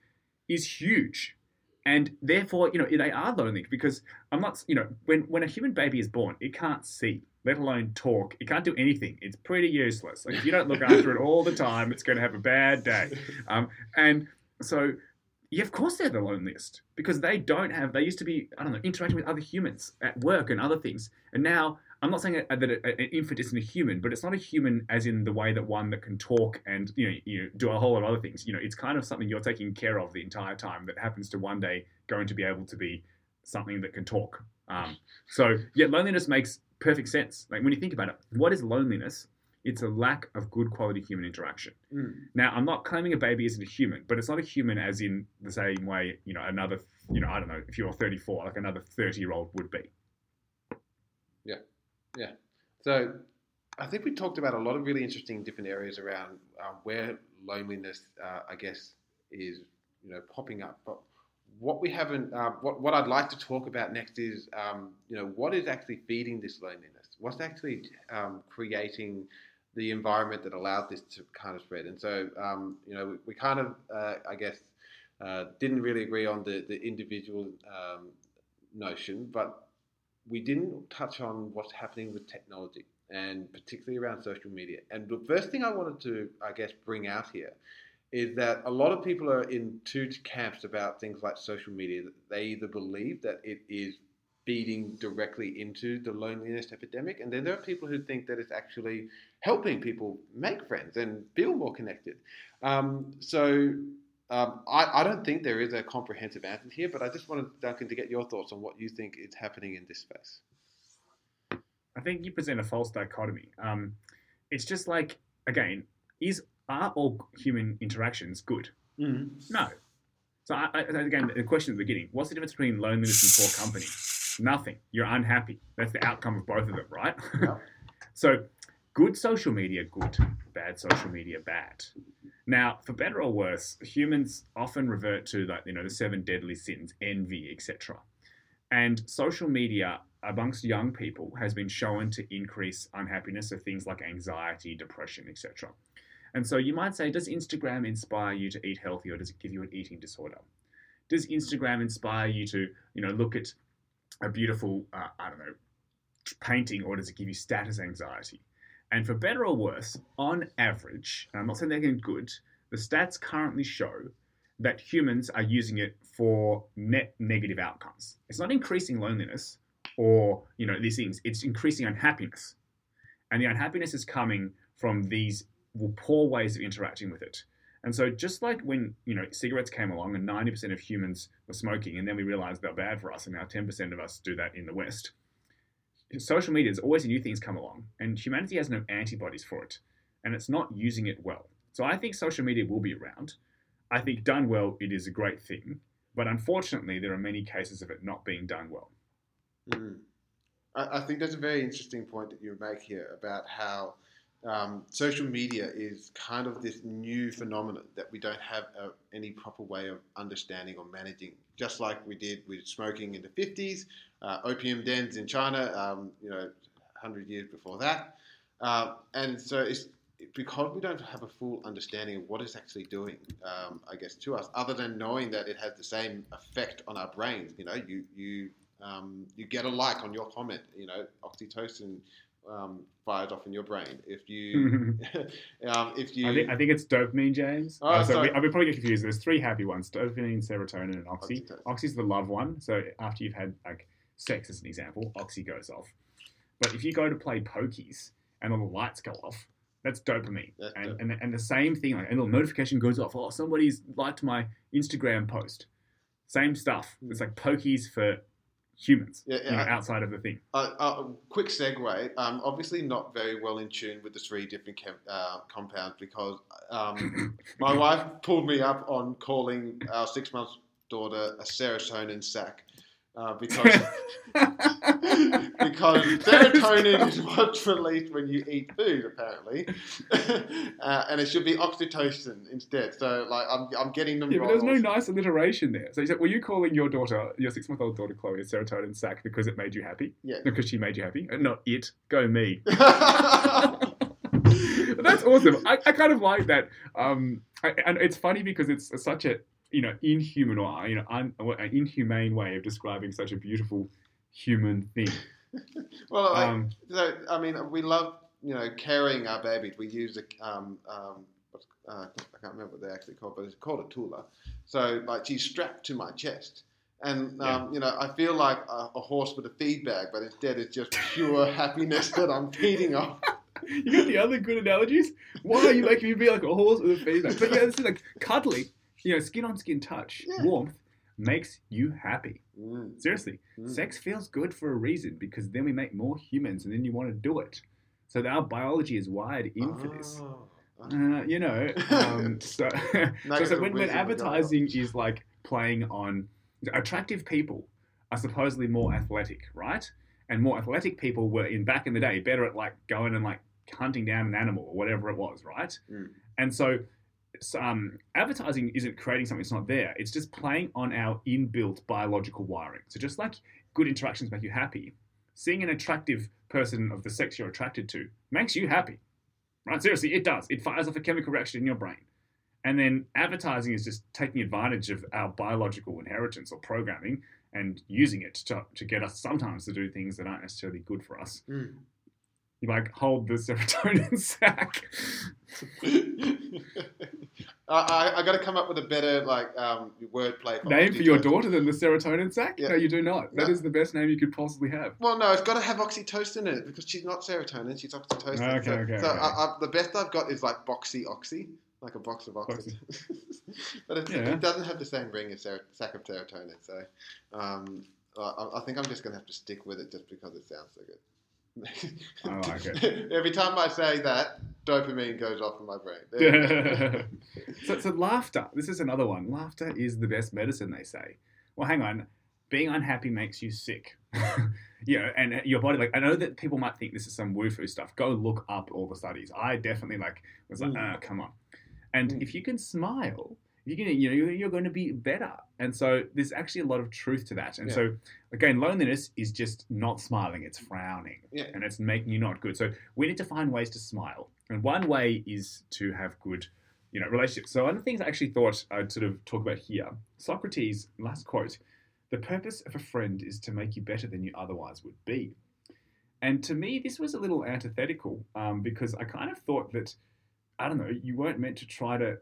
is huge and therefore you know they are lonely because i'm not you know when when a human baby is born it can't see let alone talk. It can't do anything. It's pretty useless. Like if you don't look after it all the time it's going to have a bad day. Um, and so yeah, of course they're the loneliest because they don't have they used to be i don't know interacting with other humans at work and other things. And now i'm not saying that an infant isn't a human but it's not a human as in the way that one that can talk and you know, you know do a whole lot of other things. You know it's kind of something you're taking care of the entire time that happens to one day going to be able to be something that can talk. Um, so yeah loneliness makes perfect sense. Like when you think about it what is loneliness? It's a lack of good quality human interaction.
Mm.
now, I'm not claiming a baby isn't a human, but it's not a human as in the same way, you know, another, you know, I don't know, if you're 34, like another 30 year old would be.
So I think we talked about a lot of really interesting different areas around uh, where loneliness, uh, I guess, is you know popping up. But what we haven't, uh, what what I'd like to talk about next is um, you know what is actually feeding this loneliness? What's actually um, creating the environment that allowed this to kind of spread? And so um, you know we, we kind of, uh, I guess, uh, didn't really agree on the the individual um, notion, but we didn't touch on what's happening with technology and particularly around social media. And the first thing I wanted to, I guess, bring out here is that a lot of people are in two camps about things like social media. They either believe that it is feeding directly into the loneliness epidemic, and then there are people who think that it's actually helping people make friends and feel more connected. Um, so um, I, I don't think there is a comprehensive answer here, but I just wanted Duncan to get your thoughts on what you think is happening in this space.
I think you present a false dichotomy. Um, it's just like again, is are all human interactions good?
Mm.
No. So I, I, again, the question at the beginning: What's the difference between loneliness and poor company? Nothing. You're unhappy. That's the outcome of both of them, right?
Yeah.
so, good social media, good. Bad social media, bad. Now, for better or worse, humans often revert to like you know the seven deadly sins, envy, etc. And social media amongst young people has been shown to increase unhappiness of things like anxiety, depression, etc. And so you might say, does Instagram inspire you to eat healthy, or does it give you an eating disorder? Does Instagram inspire you to, you know, look at a beautiful, uh, I don't know, painting, or does it give you status anxiety? And for better or worse, on average, and I'm not saying they're good, the stats currently show that humans are using it for net negative outcomes. It's not increasing loneliness or you know these things. It's increasing unhappiness, and the unhappiness is coming from these poor ways of interacting with it. And so, just like when you know cigarettes came along and 90% of humans were smoking, and then we realized they're bad for us, and now 10% of us do that in the West. Social media is always new things come along, and humanity has no antibodies for it, and it's not using it well. So I think social media will be around. I think done well, it is a great thing, but unfortunately, there are many cases of it not being done well.
Mm. I, I, think that's a very interesting point that you make here about how um, social media is kind of this new phenomenon that we don't have a, any proper way of understanding or managing. Just like we did with smoking in the 50s, uh, opium dens in China, um, you know, 100 years before that. Uh, and so it's because we don't have a full understanding of what it's actually doing, um, I guess, to us, other than knowing that it has the same effect on our brains. You know, you you um, you get a like on your comment. You know, oxytocin um, fires off in your brain. If you, um, if you,
I think, I think, it's dopamine, James.
Oh,
uh, so we, I'll be probably get confused. There's three happy ones: dopamine, serotonin, and oxy.
Oxytocin.
Oxy's the love one. So after you've had like sex, as an example, oxy goes off. But if you go to play pokies and all the lights go off, that's dopamine.
That's
and,
dopamine.
and and the same thing, like a little notification goes off. Oh, somebody's liked my Instagram post. Same stuff. It's like pokies for humans,
Yeah,
you know,
yeah.
outside of the thing.
Uh, uh, quick segue. Um, obviously, not very well in tune with the three different chem- uh, compounds because um, my wife pulled me up on calling our six month daughter a serotonin sack uh, because because serotonin is what's released when you eat food, apparently, uh, and it should be oxytocin instead. So, like, I'm, I'm getting them
Yeah, but
wrong.
there's no nice alliteration there. So, you said, were you calling your daughter, your six month old daughter Chloe, a serotonin sack because it made you happy?
Yeah.
Because she made you happy? Not it. Go me. But that's awesome. I, I kind of like that. Um, I, and it's funny because it's such a you know inhuman or you know un, an inhumane way of describing such a beautiful human thing.
well,
Um,
So, I mean, we love, you know, carrying our babies. We use a, um, um, what's- uh, I can't remember what they're actually called, but it's called a tula. So, like, she's strapped to my chest. And, um, you know, I feel like a, a horse with a feed bag, but instead it's just pure happiness that I'm feeding off.
you got the other good analogies? Why are you making me be like a horse with a feedback? But yeah, it's like cuddly, you know, skin on skin touch,
Yeah.
warmth makes you happy.
Mm,
Seriously,
mm.
sex feels good for a reason because then we make more humans and then you want to do it. So our biology is wired in for this.
Oh.
Uh, you know, um, so, so, so when, when
wisdom we got.
advertising is like playing on attractive people are supposedly more athletic, right? And more athletic people were in back in the day better at like going and like hunting down an animal or whatever it was, right?
Mm.
And so, um, advertising isn't creating something that's not there. It's just playing on our inbuilt biological wiring. So just like good interactions make you happy, seeing an attractive person of the sex you're attracted to makes you happy. Right? Seriously, it does. It fires off a chemical reaction in your brain. And then advertising is just taking advantage of our biological inheritance or programming and using it to, to get us sometimes to do things that aren't necessarily good for us.
Mm.
Like hold the serotonin sack.
I, I, I got to come up with a better like um, wordplay.
name for your daughter than the serotonin sack?
Yeah.
No, you do not. That
No.
is the best name you could possibly have.
Well, no, it's got to have oxytocin in it because she's not serotonin; she's oxytocin.
Okay,
so,
okay,
so
okay.
I, the best I've got is like boxy oxy, like a box of oxy. But it's,
Yeah.
it doesn't have the same ring as ser- sack of serotonin. So um, I, I think I'm just going to have to stick with it just because it sounds so good.
I like it.
Every time I say that, dopamine goes off in my brain.
So, so laughter. This is another one. Laughter is the best medicine, they say. Well, hang on. Being unhappy makes you sick. you know, and your body. Like, I know that people might think this is some woo-foo stuff. Go look up all the studies. I definitely like was like,
Mm.
uh, come on. And
Mm.
if you can smile, you can, you know, you're, you're going to be better. And so there's actually a lot of truth to that. And
Yeah.
so again, loneliness is just not smiling; it's frowning
Yeah.
and it's making you not good. So we need to find ways to smile, and one way is to have good, you know, relationships. So one of the things I actually thought I'd sort of talk about here, Socrates' last quote: "The purpose of a friend is to make you better than you otherwise would be." And to me, this was a little antithetical um, because I kind of thought that, I don't know, you weren't meant to try to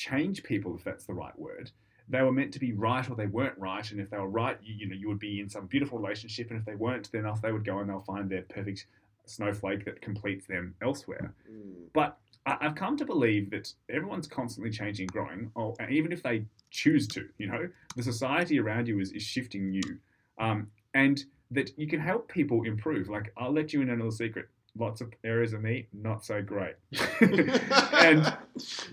change people, if that's the right word. They were meant to be right or they weren't right, and if they were right, you, you know, you would be in some beautiful relationship, and if they weren't, then off they would go and they'll find their perfect snowflake that completes them elsewhere.
Mm.
But I've come to believe that everyone's constantly changing, growing, or even if they choose to, you know, the society around you is, is shifting you, um, and that you can help people improve. Like I'll let you in another secret. Lots of areas of me not so great, and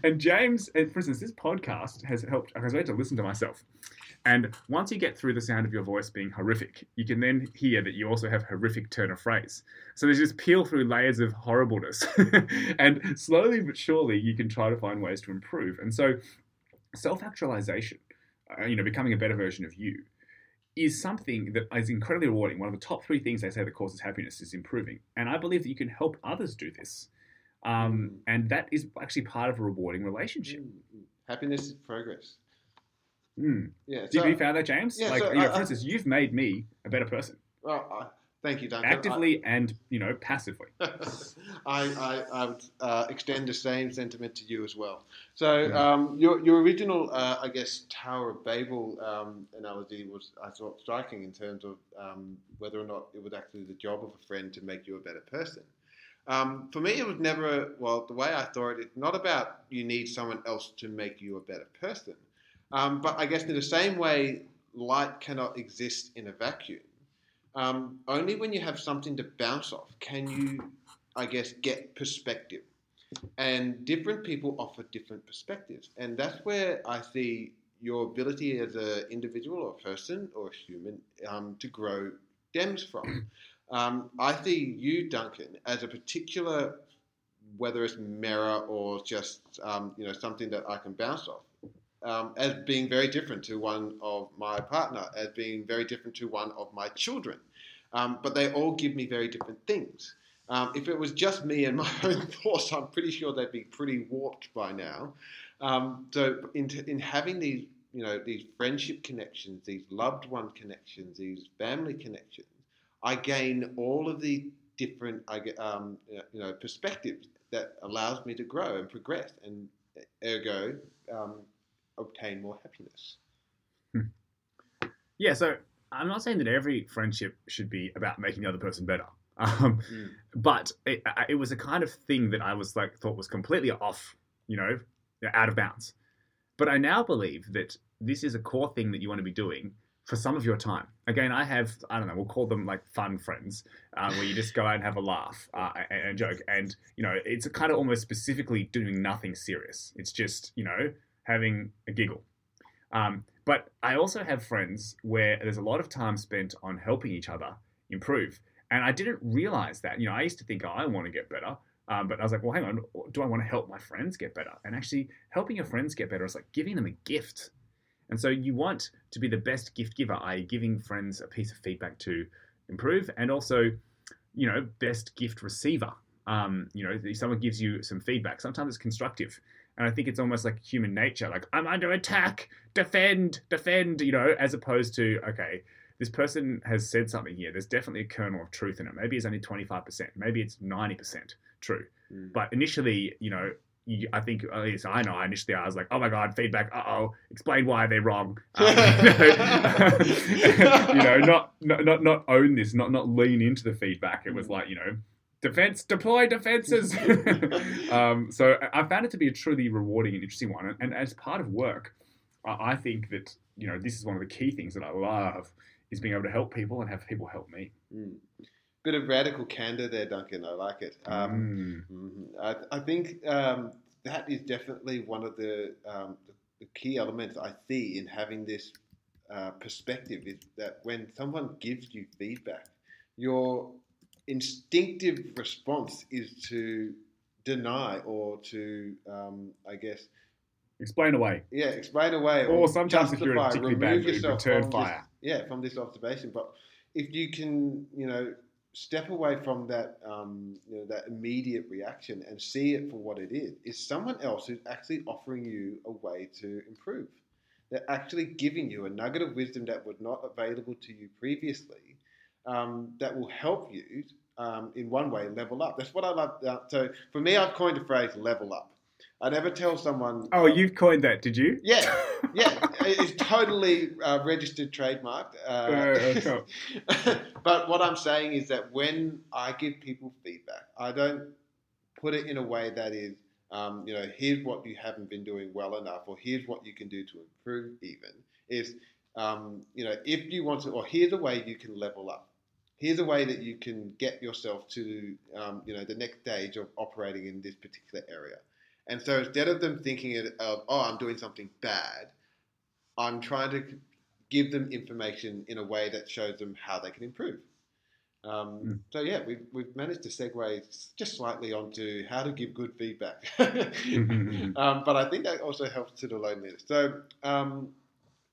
and James, and for instance, this podcast has helped. I was able to listen to myself. And once you get through the sound of your voice being horrific, you can then hear that you also have horrific turn of phrase. So there's just peel through layers of horribleness. and slowly but surely, you can try to find ways to improve. And so self actualization, uh, you know, becoming a better version of you, is something that is incredibly rewarding. One of the top three things they say that causes happiness is improving. And I believe that you can help others do this. Um, and that is actually part of a rewarding relationship.
Mm, mm. Happiness is progress.
Mm.
Yeah.
Did
So,
you found that, James?
yeah,
like,
so
you know,
I-
for instance, you've made me a better person,
well, uh, thank you, Duncan. I-
actively and you know passively.
I, I, I would uh, extend the same sentiment to you as well. So,
Yeah.
um, your, your original, uh, I guess, Tower of Babel um, analogy was, I thought, striking in terms of um, whether or not it was actually the job of a friend to make you a better person. Um, for me, it was never, well, the way I thought it, it's not about you need someone else to make you a better person. Um, but I guess in the same way, light cannot exist in a vacuum. Um, only when you have something to bounce off can you, I guess, get perspective. And different people offer different perspectives. And that's where I see your ability as an individual or person or a human um, to grow stems from. Um, I see you, Duncan, as a particular, whether it's mirror or just um, you know something that I can bounce off, um, as being very different to one of my partner, as being very different to one of my children. Um, but they all give me very different things. Um, if it was just me and my own thoughts, I'm pretty sure they'd be pretty warped by now. Um, so in, in having these, you know, these friendship connections, these loved one connections, these family connections, I gain all of the different, um, you know, perspectives that allows me to grow and progress, and ergo um, obtain more happiness.
Yeah, so I'm not saying that every friendship should be about making the other person better. Um,
Mm.
But it, it was a kind of thing that I was like thought was completely off, you know, out of bounds. But I now believe that this is a core thing that you want to be doing for some of your time. Again, I have I don't know, we'll call them like fun friends, uh, where you just go out and have a laugh uh, and, and joke, and you know, it's a kind of almost specifically doing nothing serious. It's just you know having a giggle. Um, but I also have friends where there's a lot of time spent on helping each other improve. And I didn't realize that. You know, I used to think, oh, I want to get better. Um, but I was like, well, hang on, do I want to help my friends get better? And actually, helping your friends get better is like giving them a gift. And so you want to be the best gift giver, i.e., giving friends a piece of feedback to improve, and also, you know, best gift receiver. Um, you know, if someone gives you some feedback. Sometimes it's constructive, and I think it's almost like human nature, like I'm under attack, defend, defend. You know, as opposed to okay, this person has said something here. There's definitely a kernel of truth in it. Maybe it's only 25%, maybe it's 90% true.
Mm.
But initially, you know, you, I think, at least I know, initially I was like, oh my God, feedback, uh oh, explain why they're wrong. Um, you know, not, not, not, not own this, not, not lean into the feedback. It was like, you know, defense, deploy defenses. um, so I found it to be a truly rewarding and interesting one. And, and as part of work, I, I think that you know this is one of the key things that I love is being able to help people and have people help me.
Mm. Bit of radical candor there, Duncan. I like it. Um,
Mm.
mhm. I, I think um, that is definitely one of the, um, the key elements I see in having this uh, perspective is that when someone gives you feedback, your instinctive response is to deny or to, um, I guess,
Explain away.
yeah, explain away
Or sometimes if you're
justify,
particularly bad mood,
yourself
return fire.
This, yeah, from this observation. But if you can, you know, step away from that, um, you know, that immediate reaction and see it for what it is, is someone else who's actually offering you a way to improve. They're actually giving you a nugget of wisdom that was not available to you previously, um, that will help you um, in one way level up. That's what I love. Uh, so for me, I've coined the phrase "level up." I never tell someone.
Oh, you've coined that, did you?
Yeah, yeah, it's totally uh, registered trademark. Uh,
Uh, cool.
but what I'm saying is that when I give people feedback, I don't put it in a way that is, um, you know, here's what you haven't been doing well enough, or here's what you can do to improve. Even is, um, you know, if you want to, or here's a way you can level up. Here's a way that you can get yourself to, um, you know, the next stage of operating in this particular area. And so instead of them thinking it of, oh, I'm doing something bad, I'm trying to give them information in a way that shows them how they can improve. Um,
Mm.
So yeah, we've, we've managed to segue just slightly onto how to give good feedback. um, but I think that also helps to the loneliness. So um,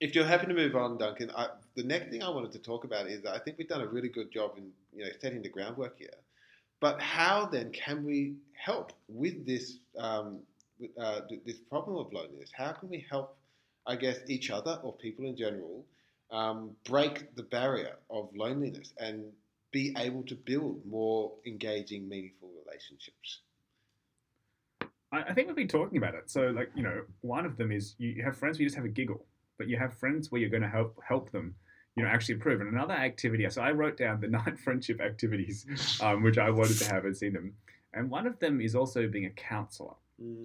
if you're happy to move on, Duncan, I, the next thing I wanted to talk about is I think we've done a really good job in you know setting the groundwork here. But how then can we help with this um, uh, this problem of loneliness? How can we help, I guess, each other or people in general um, break the barrier of loneliness and be able to build more engaging, meaningful relationships?
I, I think we've been talking about it. So, like, you know, one of them is you have friends where you just have a giggle, but you have friends where you're going to help help them, you know, actually improve. And another activity, so I wrote down the nine friendship activities, um, which I wanted to have and seen them. And one of them is also being a counselor.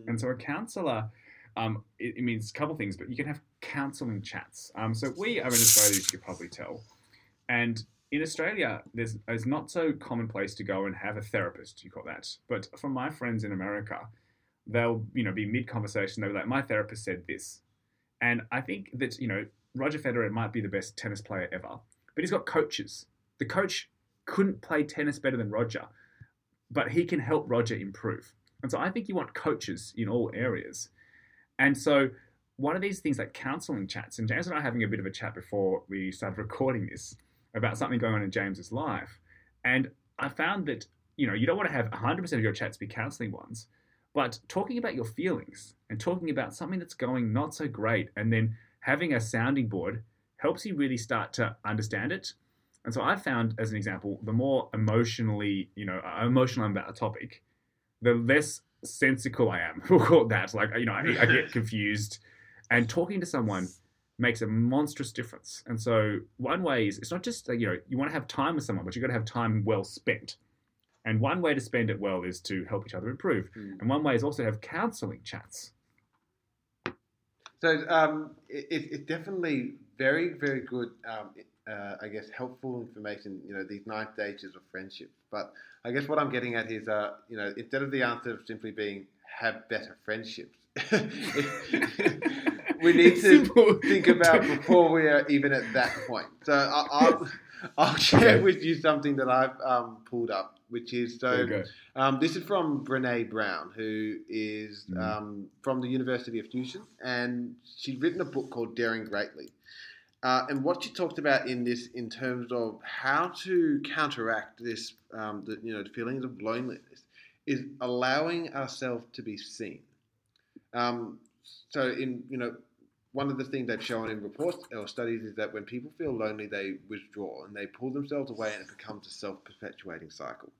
And so a counselor, um, it, it means a couple things, but you can have counseling chats. Um, so we are in Australia, as you could probably tell. And in Australia, there's it's not so commonplace to go and have a therapist, you call that. But for my friends in America, they'll, you know, be mid conversation, they'll be like, my therapist said this. And I think that, you know, Roger Federer might be the best tennis player ever, but he's got coaches. The coach couldn't play tennis better than Roger, but he can help Roger improve. And so I think you want coaches in all areas. And so one of these things like counseling chats, and James and I having a bit of a chat before we started recording this about something going on in James's life. And I found that, you know, you don't want to have 100% of your chats be counseling ones, but talking about your feelings and talking about something that's going not so great and then having a sounding board helps you really start to understand it. And so I found, as an example, the more emotionally, you know, emotional I'm about a topic, the less sensical I am. We'll call it that. Like, you know, I, I get confused. And talking to someone makes a monstrous difference. And so one way is it's not just, you know, you want to have time with someone, but you've got to have time well spent. And one way to spend it well is to help each other improve.
Mm.
And one way is also to have counseling chats.
So um, it, it's definitely very, very good. Um, uh, I guess helpful information. You know these nine stages of friendship. But I guess what I'm getting at is, uh, you know, instead of the answer of simply being have better friendships, we need to
Simple.
think about before we are even at that point. So I, I'll, I'll share
Okay.
with you something that I've um, pulled up, which is so.
There you go.
Um, this is from Brene Brown, who is
Mm.
um, from the University of Houston, and she's written a book called Daring Greatly. Uh, and what she talked about in this, in terms of how to counteract this, um, the, you know, the feelings of loneliness, is allowing ourselves to be seen. Um, so, in you know, one of the things they've shown in reports or studies is that when people feel lonely, they withdraw and they pull themselves away, and it becomes a self-perpetuating cycle.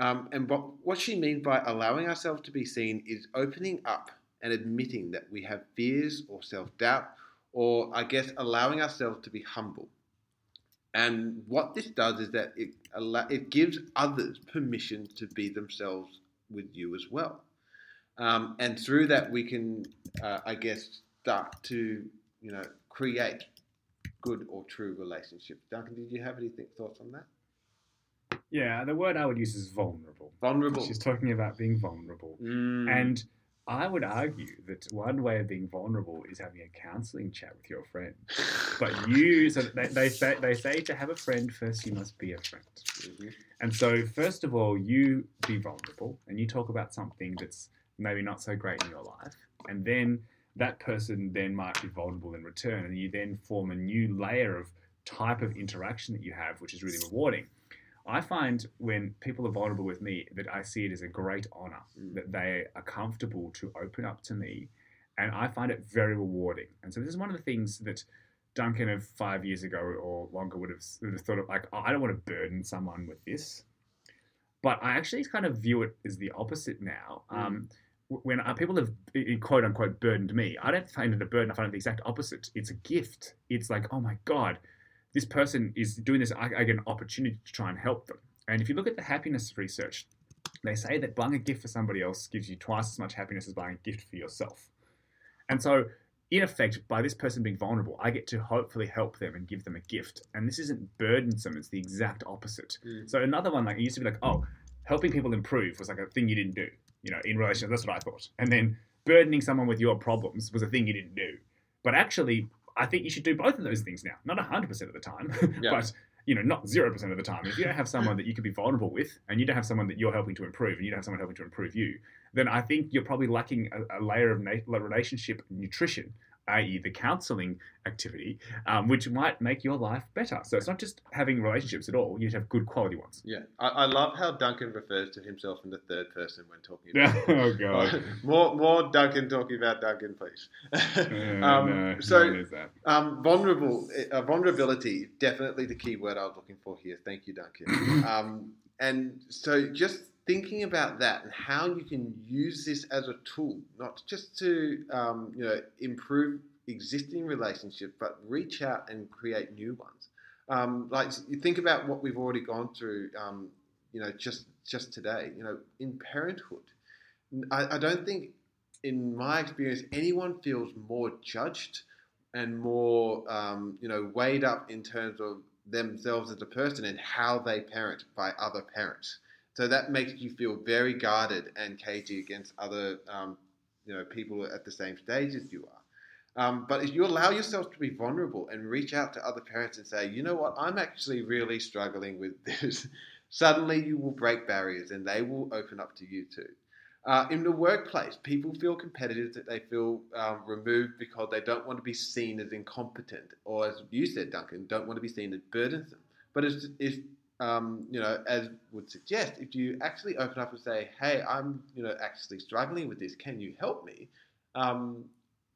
Um, and what, what she means by allowing ourselves to be seen is opening up and admitting that we have fears or self doubt, or I guess allowing ourselves to be humble. And what this does is that it it gives others permission to be themselves with you as well. Um, and through that, we can, uh, I guess, start to you know create good or true relationships. Duncan, did you have any th- thoughts on that?
Yeah, the word I would use is vulnerable.
Vulnerable.
She's talking about being vulnerable.
Mm.
And I would argue that one way of being vulnerable is having a counseling chat with your friend. But you, so they, they say they say to have a friend first, you must be a friend.
Mhm.
And so, first of all, you be vulnerable and you talk about something that's maybe not so great in your life, and then that person then might be vulnerable in return, and you then form a new layer of type of interaction that you have, which is really rewarding. I find when people are vulnerable with me that I see it as a great honor
Mm.
that they are comfortable to open up to me, and I find it very rewarding. And so this is one of the things that Duncan of five years ago or longer would have, would have thought of like, oh, I don't want to burden someone with this. But I actually kind of view it as the opposite now.
Mm.
Um, when uh, people have quote unquote burdened me, I don't find it a burden. I find it the exact opposite. It's a gift. It's like, oh my God, this person is doing this. I, I get an opportunity to try and help them. And if you look at the happiness research, they say that buying a gift for somebody else gives you twice as much happiness as buying a gift for yourself. And so, in effect, by this person being vulnerable, I get to hopefully help them and give them a gift. And this isn't burdensome, it's the exact opposite.
Mm.
So, another one, like, it used to be like, oh, helping people improve was like a thing you didn't do, you know, in relation. That's what I thought. And then burdening someone with your problems was a thing you didn't do. But actually, I think you should do both of those things now. Not 100% of the time,
Yeah.
but you know, not 0% of the time. If you don't have someone that you can be vulnerable with and you don't have someone that you're helping to improve and you don't have someone helping to improve you, then I think you're probably lacking a, a layer of na- relationship nutrition, i.e., the counseling activity, um, which might make your life better. So it's not just having relationships at all, you should have good quality ones.
Yeah, I, I love how Duncan refers to himself in the third person when talking about.
oh, God.
more, more Duncan talking about Duncan, please.
Uh,
um,
no,
so,
no one that.
um, vulnerable, uh, vulnerability, definitely the key word I was looking for here. Thank you, Duncan. um, and so, just thinking about that and how you can use this as a tool, not just to um, you know improve existing relationships, but reach out and create new ones. Um, like you think about what we've already gone through, um, you know, just just today. You know, in parenthood, I, I don't think, in my experience, anyone feels more judged and more, um, you know, weighed up in terms of themselves as a person and how they parent by other parents. So that makes you feel very guarded and cagey against other, um, you know, people at the same stage as you are. Um, but if you allow yourself to be vulnerable and reach out to other parents and say, you know what, I'm actually really struggling with this, suddenly you will break barriers and they will open up to you too. Uh, in the workplace, people feel competitive, that they feel um, removed because they don't want to be seen as incompetent, or as you said, Duncan, don't want to be seen as burdensome. But if, um, you know, as would suggest, if you actually open up and say, "Hey, I'm, you know, actually struggling with this. Can you help me?" Um,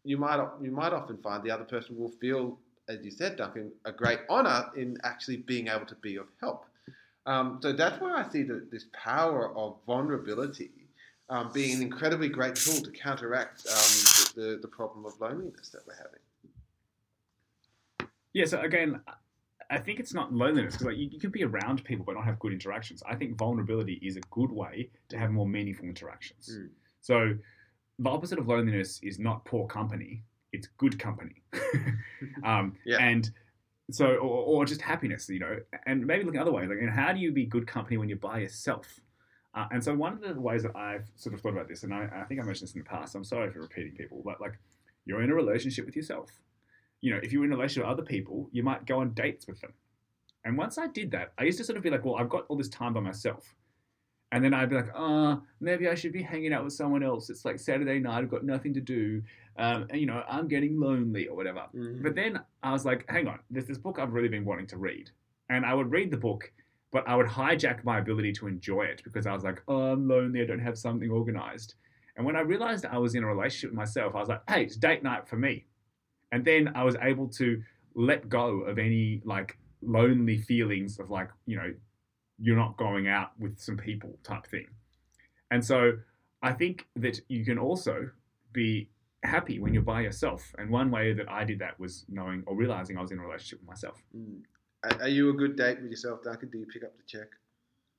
you might you might often find the other person will feel, as you said, Duncan, a great honour in actually being able to be of help. Um, so that's where I see the, this power of vulnerability um, being an incredibly great tool to counteract um, the, the, the problem of loneliness that we're having.
Yeah, so again, I think it's not loneliness because like, you, you can be around people but not have good interactions. I think vulnerability is a good way to have more meaningful interactions.
Mm.
So the opposite of loneliness is not poor company; it's good company. um,
Yeah.
And so, or, or just happiness, you know. And maybe looking other ways, like, you know, how do you be good company when you're by yourself? Uh, and so, one of the ways that I've sort of thought about this, and I, I think I mentioned this in the past. I'm sorry for repeating people, but like, you're in a relationship with yourself you know, if you're in a relationship with other people, you might go on dates with them. And once I did that, I used to sort of be like, well, I've got all this time by myself. And then I'd be like, oh, maybe I should be hanging out with someone else. It's like Saturday night, I've got nothing to do. Um, and, you know, I'm getting lonely or whatever. But then I was like, hang on, there's this book I've really been wanting to read. And I would read the book, but I would hijack my ability to enjoy it because I was like, oh, I'm lonely, I don't have something organized. And when I realized I was in a relationship with myself, I was like, hey, it's date night for me. And then I was able to let go of any like lonely feelings of like, you know, you're not going out with some people type thing. And so I think that you can also be happy when you're by yourself. And one way that I did that was knowing or realizing I was in a relationship with myself.
Mm. Are, you a good date with yourself, Duncan? Do you pick up the check?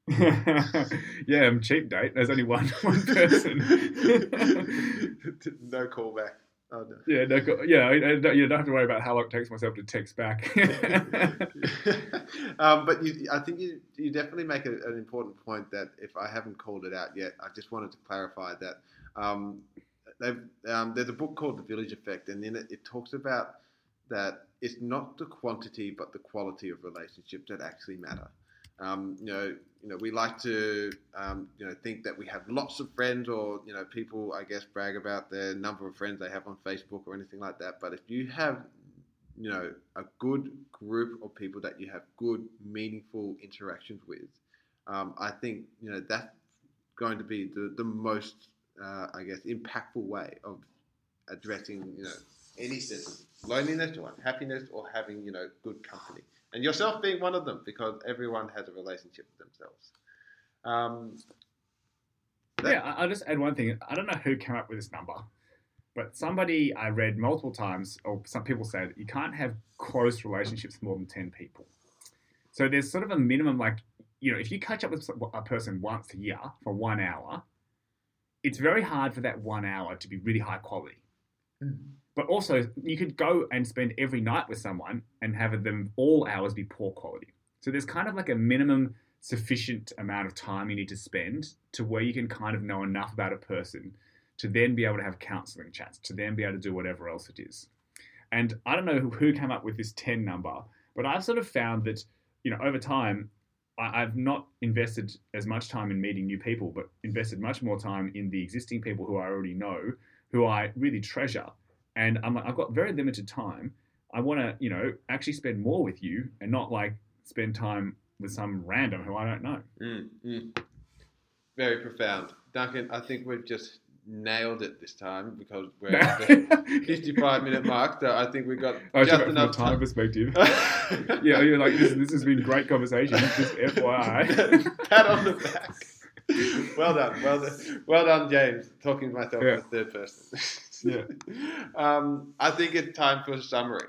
yeah, I'm cheap date. There's only one one person.
no callback. Oh, no.
Yeah, no, yeah. I, I don't, you don't have to worry about how long it takes myself to text back.
um, but you, I think you, you definitely make a, an important point that if I haven't called it out yet, I just wanted to clarify that um, they've, um, there's a book called The Village Effect, and in it, it talks about that it's not the quantity but the quality of relationships that actually matter. Um, you know, you know, we like to, um, you know, think that we have lots of friends, or you know, people, I guess, brag about the number of friends they have on Facebook or anything like that. But if you have, you know, a good group of people that you have good, meaningful interactions with, um, I think you know that's going to be the the most, uh, I guess, impactful way of addressing, you know, any sense of loneliness or unhappiness or having, you know, good company and yourself being one of them because everyone has a relationship with themselves. Um, that-
yeah, I- I'll just add one thing. I don't know who came up with this number, but somebody I read multiple times, or some people say that you can't have close relationships with more than 10 people. So there's sort of a minimum, like, you know, if you catch up with a person once a year for one hour, it's very hard for that one hour to be really high quality. But also, you could go and spend every night with someone and have them all hours be poor quality. So there's kind of like a minimum sufficient amount of time you need to spend to where you can kind of know enough about a person to then be able to have counseling chats, to then be able to do whatever else it is. And I don't know who- came up with this 10 number, but I've sort of found that, you know, over time, I've not invested as much time in meeting new people, but invested much more time in the existing people who I already know, who I really treasure. And I'm like, I've got very limited time. I want to, you know, actually spend more with you and not like spend time with some random who I don't know.
Mm, mm. Very profound. Duncan, I think we've just nailed it this time because we're at the 55 minute mark. So I think we've got
Oh,
just enough
time
time.
perspective. yeah, you're like, this, this has been great conversation. Just FYI.
Pat on the back. Well done, well done, well done, James. Talking to myself
Yeah.
in the third person.
Yeah.
Um, I think it's time for a summary.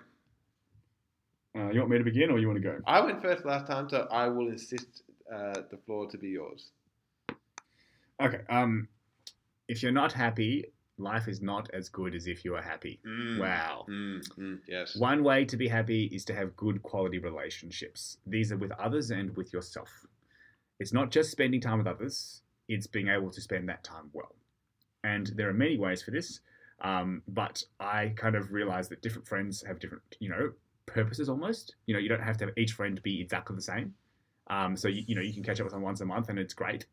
Uh, you want me to begin or you want to go?
I went first last time, so I will insist uh, the floor to be yours.
Okay. Um, if you're not happy, life is not as good as if you are happy.
Mm.
Wow.
Mm, mm, yes.
One way to be happy is to have good quality relationships. These are with others and with yourself. It's not just spending time with others, it's being able to spend that time well. And there are many ways for this, um, but I kind of realized that different friends have different, you know, purposes almost. You know, you don't have to have each friend be exactly the same. Um, so, you, you know, you can catch up with them once a month and it's great.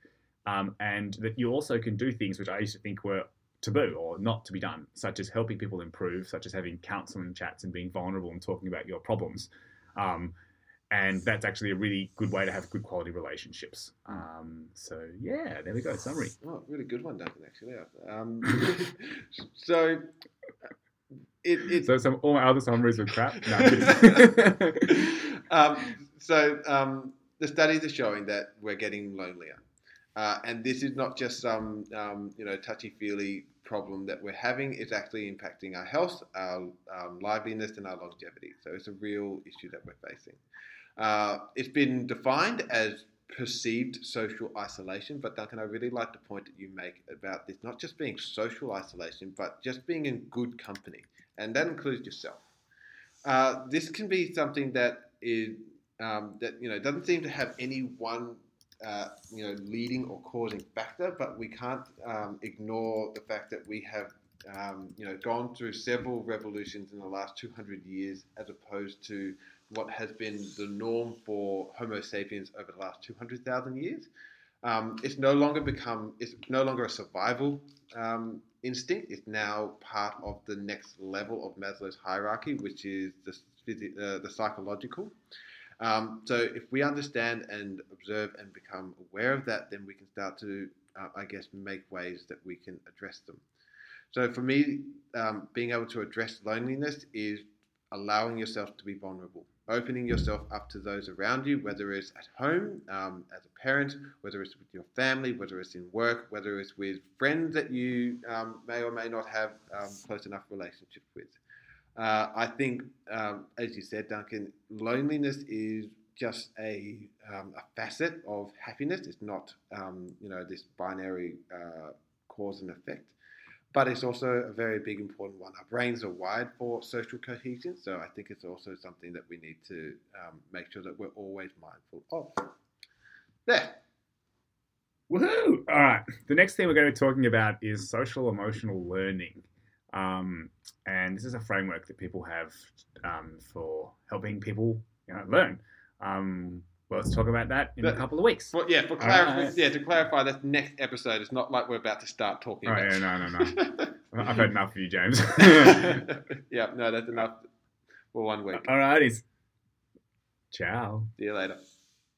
Um, and that you also can do things which I used to think were taboo or not to be done, such as helping people improve, such as having counseling chats and being vulnerable and talking about your problems. Um, and that's actually a really good way to have good quality relationships. Um, so yeah, there we go. Summary.
Oh, really good one, Duncan. Actually, um, so it, it's
So some all my other summaries were crap. No,
um, so um, the studies are showing that we're getting lonelier, uh, and this is not just some um, you know touchy feely problem that we're having. It's actually impacting our health, our um, liveliness, and our longevity. So it's a real issue that we're facing. Uh, it's been defined as perceived social isolation, but Duncan, I really like the point that you make about this not just being social isolation, but just being in good company, and that includes yourself. Uh, this can be something that is um, that you know doesn't seem to have any one uh, you know leading or causing factor, but we can't um, ignore the fact that we have um, you know gone through several revolutions in the last 200 years, as opposed to what has been the norm for Homo sapiens over the last 200,000 years. Um, it's no longer become it's no longer a survival um, instinct. It's now part of the next level of Maslow's hierarchy, which is the uh, the psychological. Um, so if we understand and observe and become aware of that, then we can start to, uh, I guess, make ways that we can address them. So for me, um, being able to address loneliness is allowing yourself to be vulnerable, opening yourself up to those around you, whether it's at home um, as a parent, whether it's with your family, whether it's in work, whether it's with friends that you um, may or may not have um, close enough relationship with. Uh, I think, um, as you said, Duncan, loneliness is just a, um, a facet of happiness. It's not, um, you know, this binary uh, cause and effect. But it's also a very big, important one. Our brains are wired for social cohesion, so I think it's also something that we need to um, make sure that we're always mindful of. There.
Woohoo! All right. The next thing we're going to be talking about is social emotional learning. Um, and this is a framework that people have um, for helping people you know, learn. Let's talk about that in a couple of weeks.
Well, yeah, for
All
clarif-
right.
yeah, to clarify, that's next episode. It's not like we're about to start talking
Oh,
about.
yeah, no, no, no. I've had enough of you, James.
yeah, no, that's enough for one week.
All righties. Ciao.
See you later.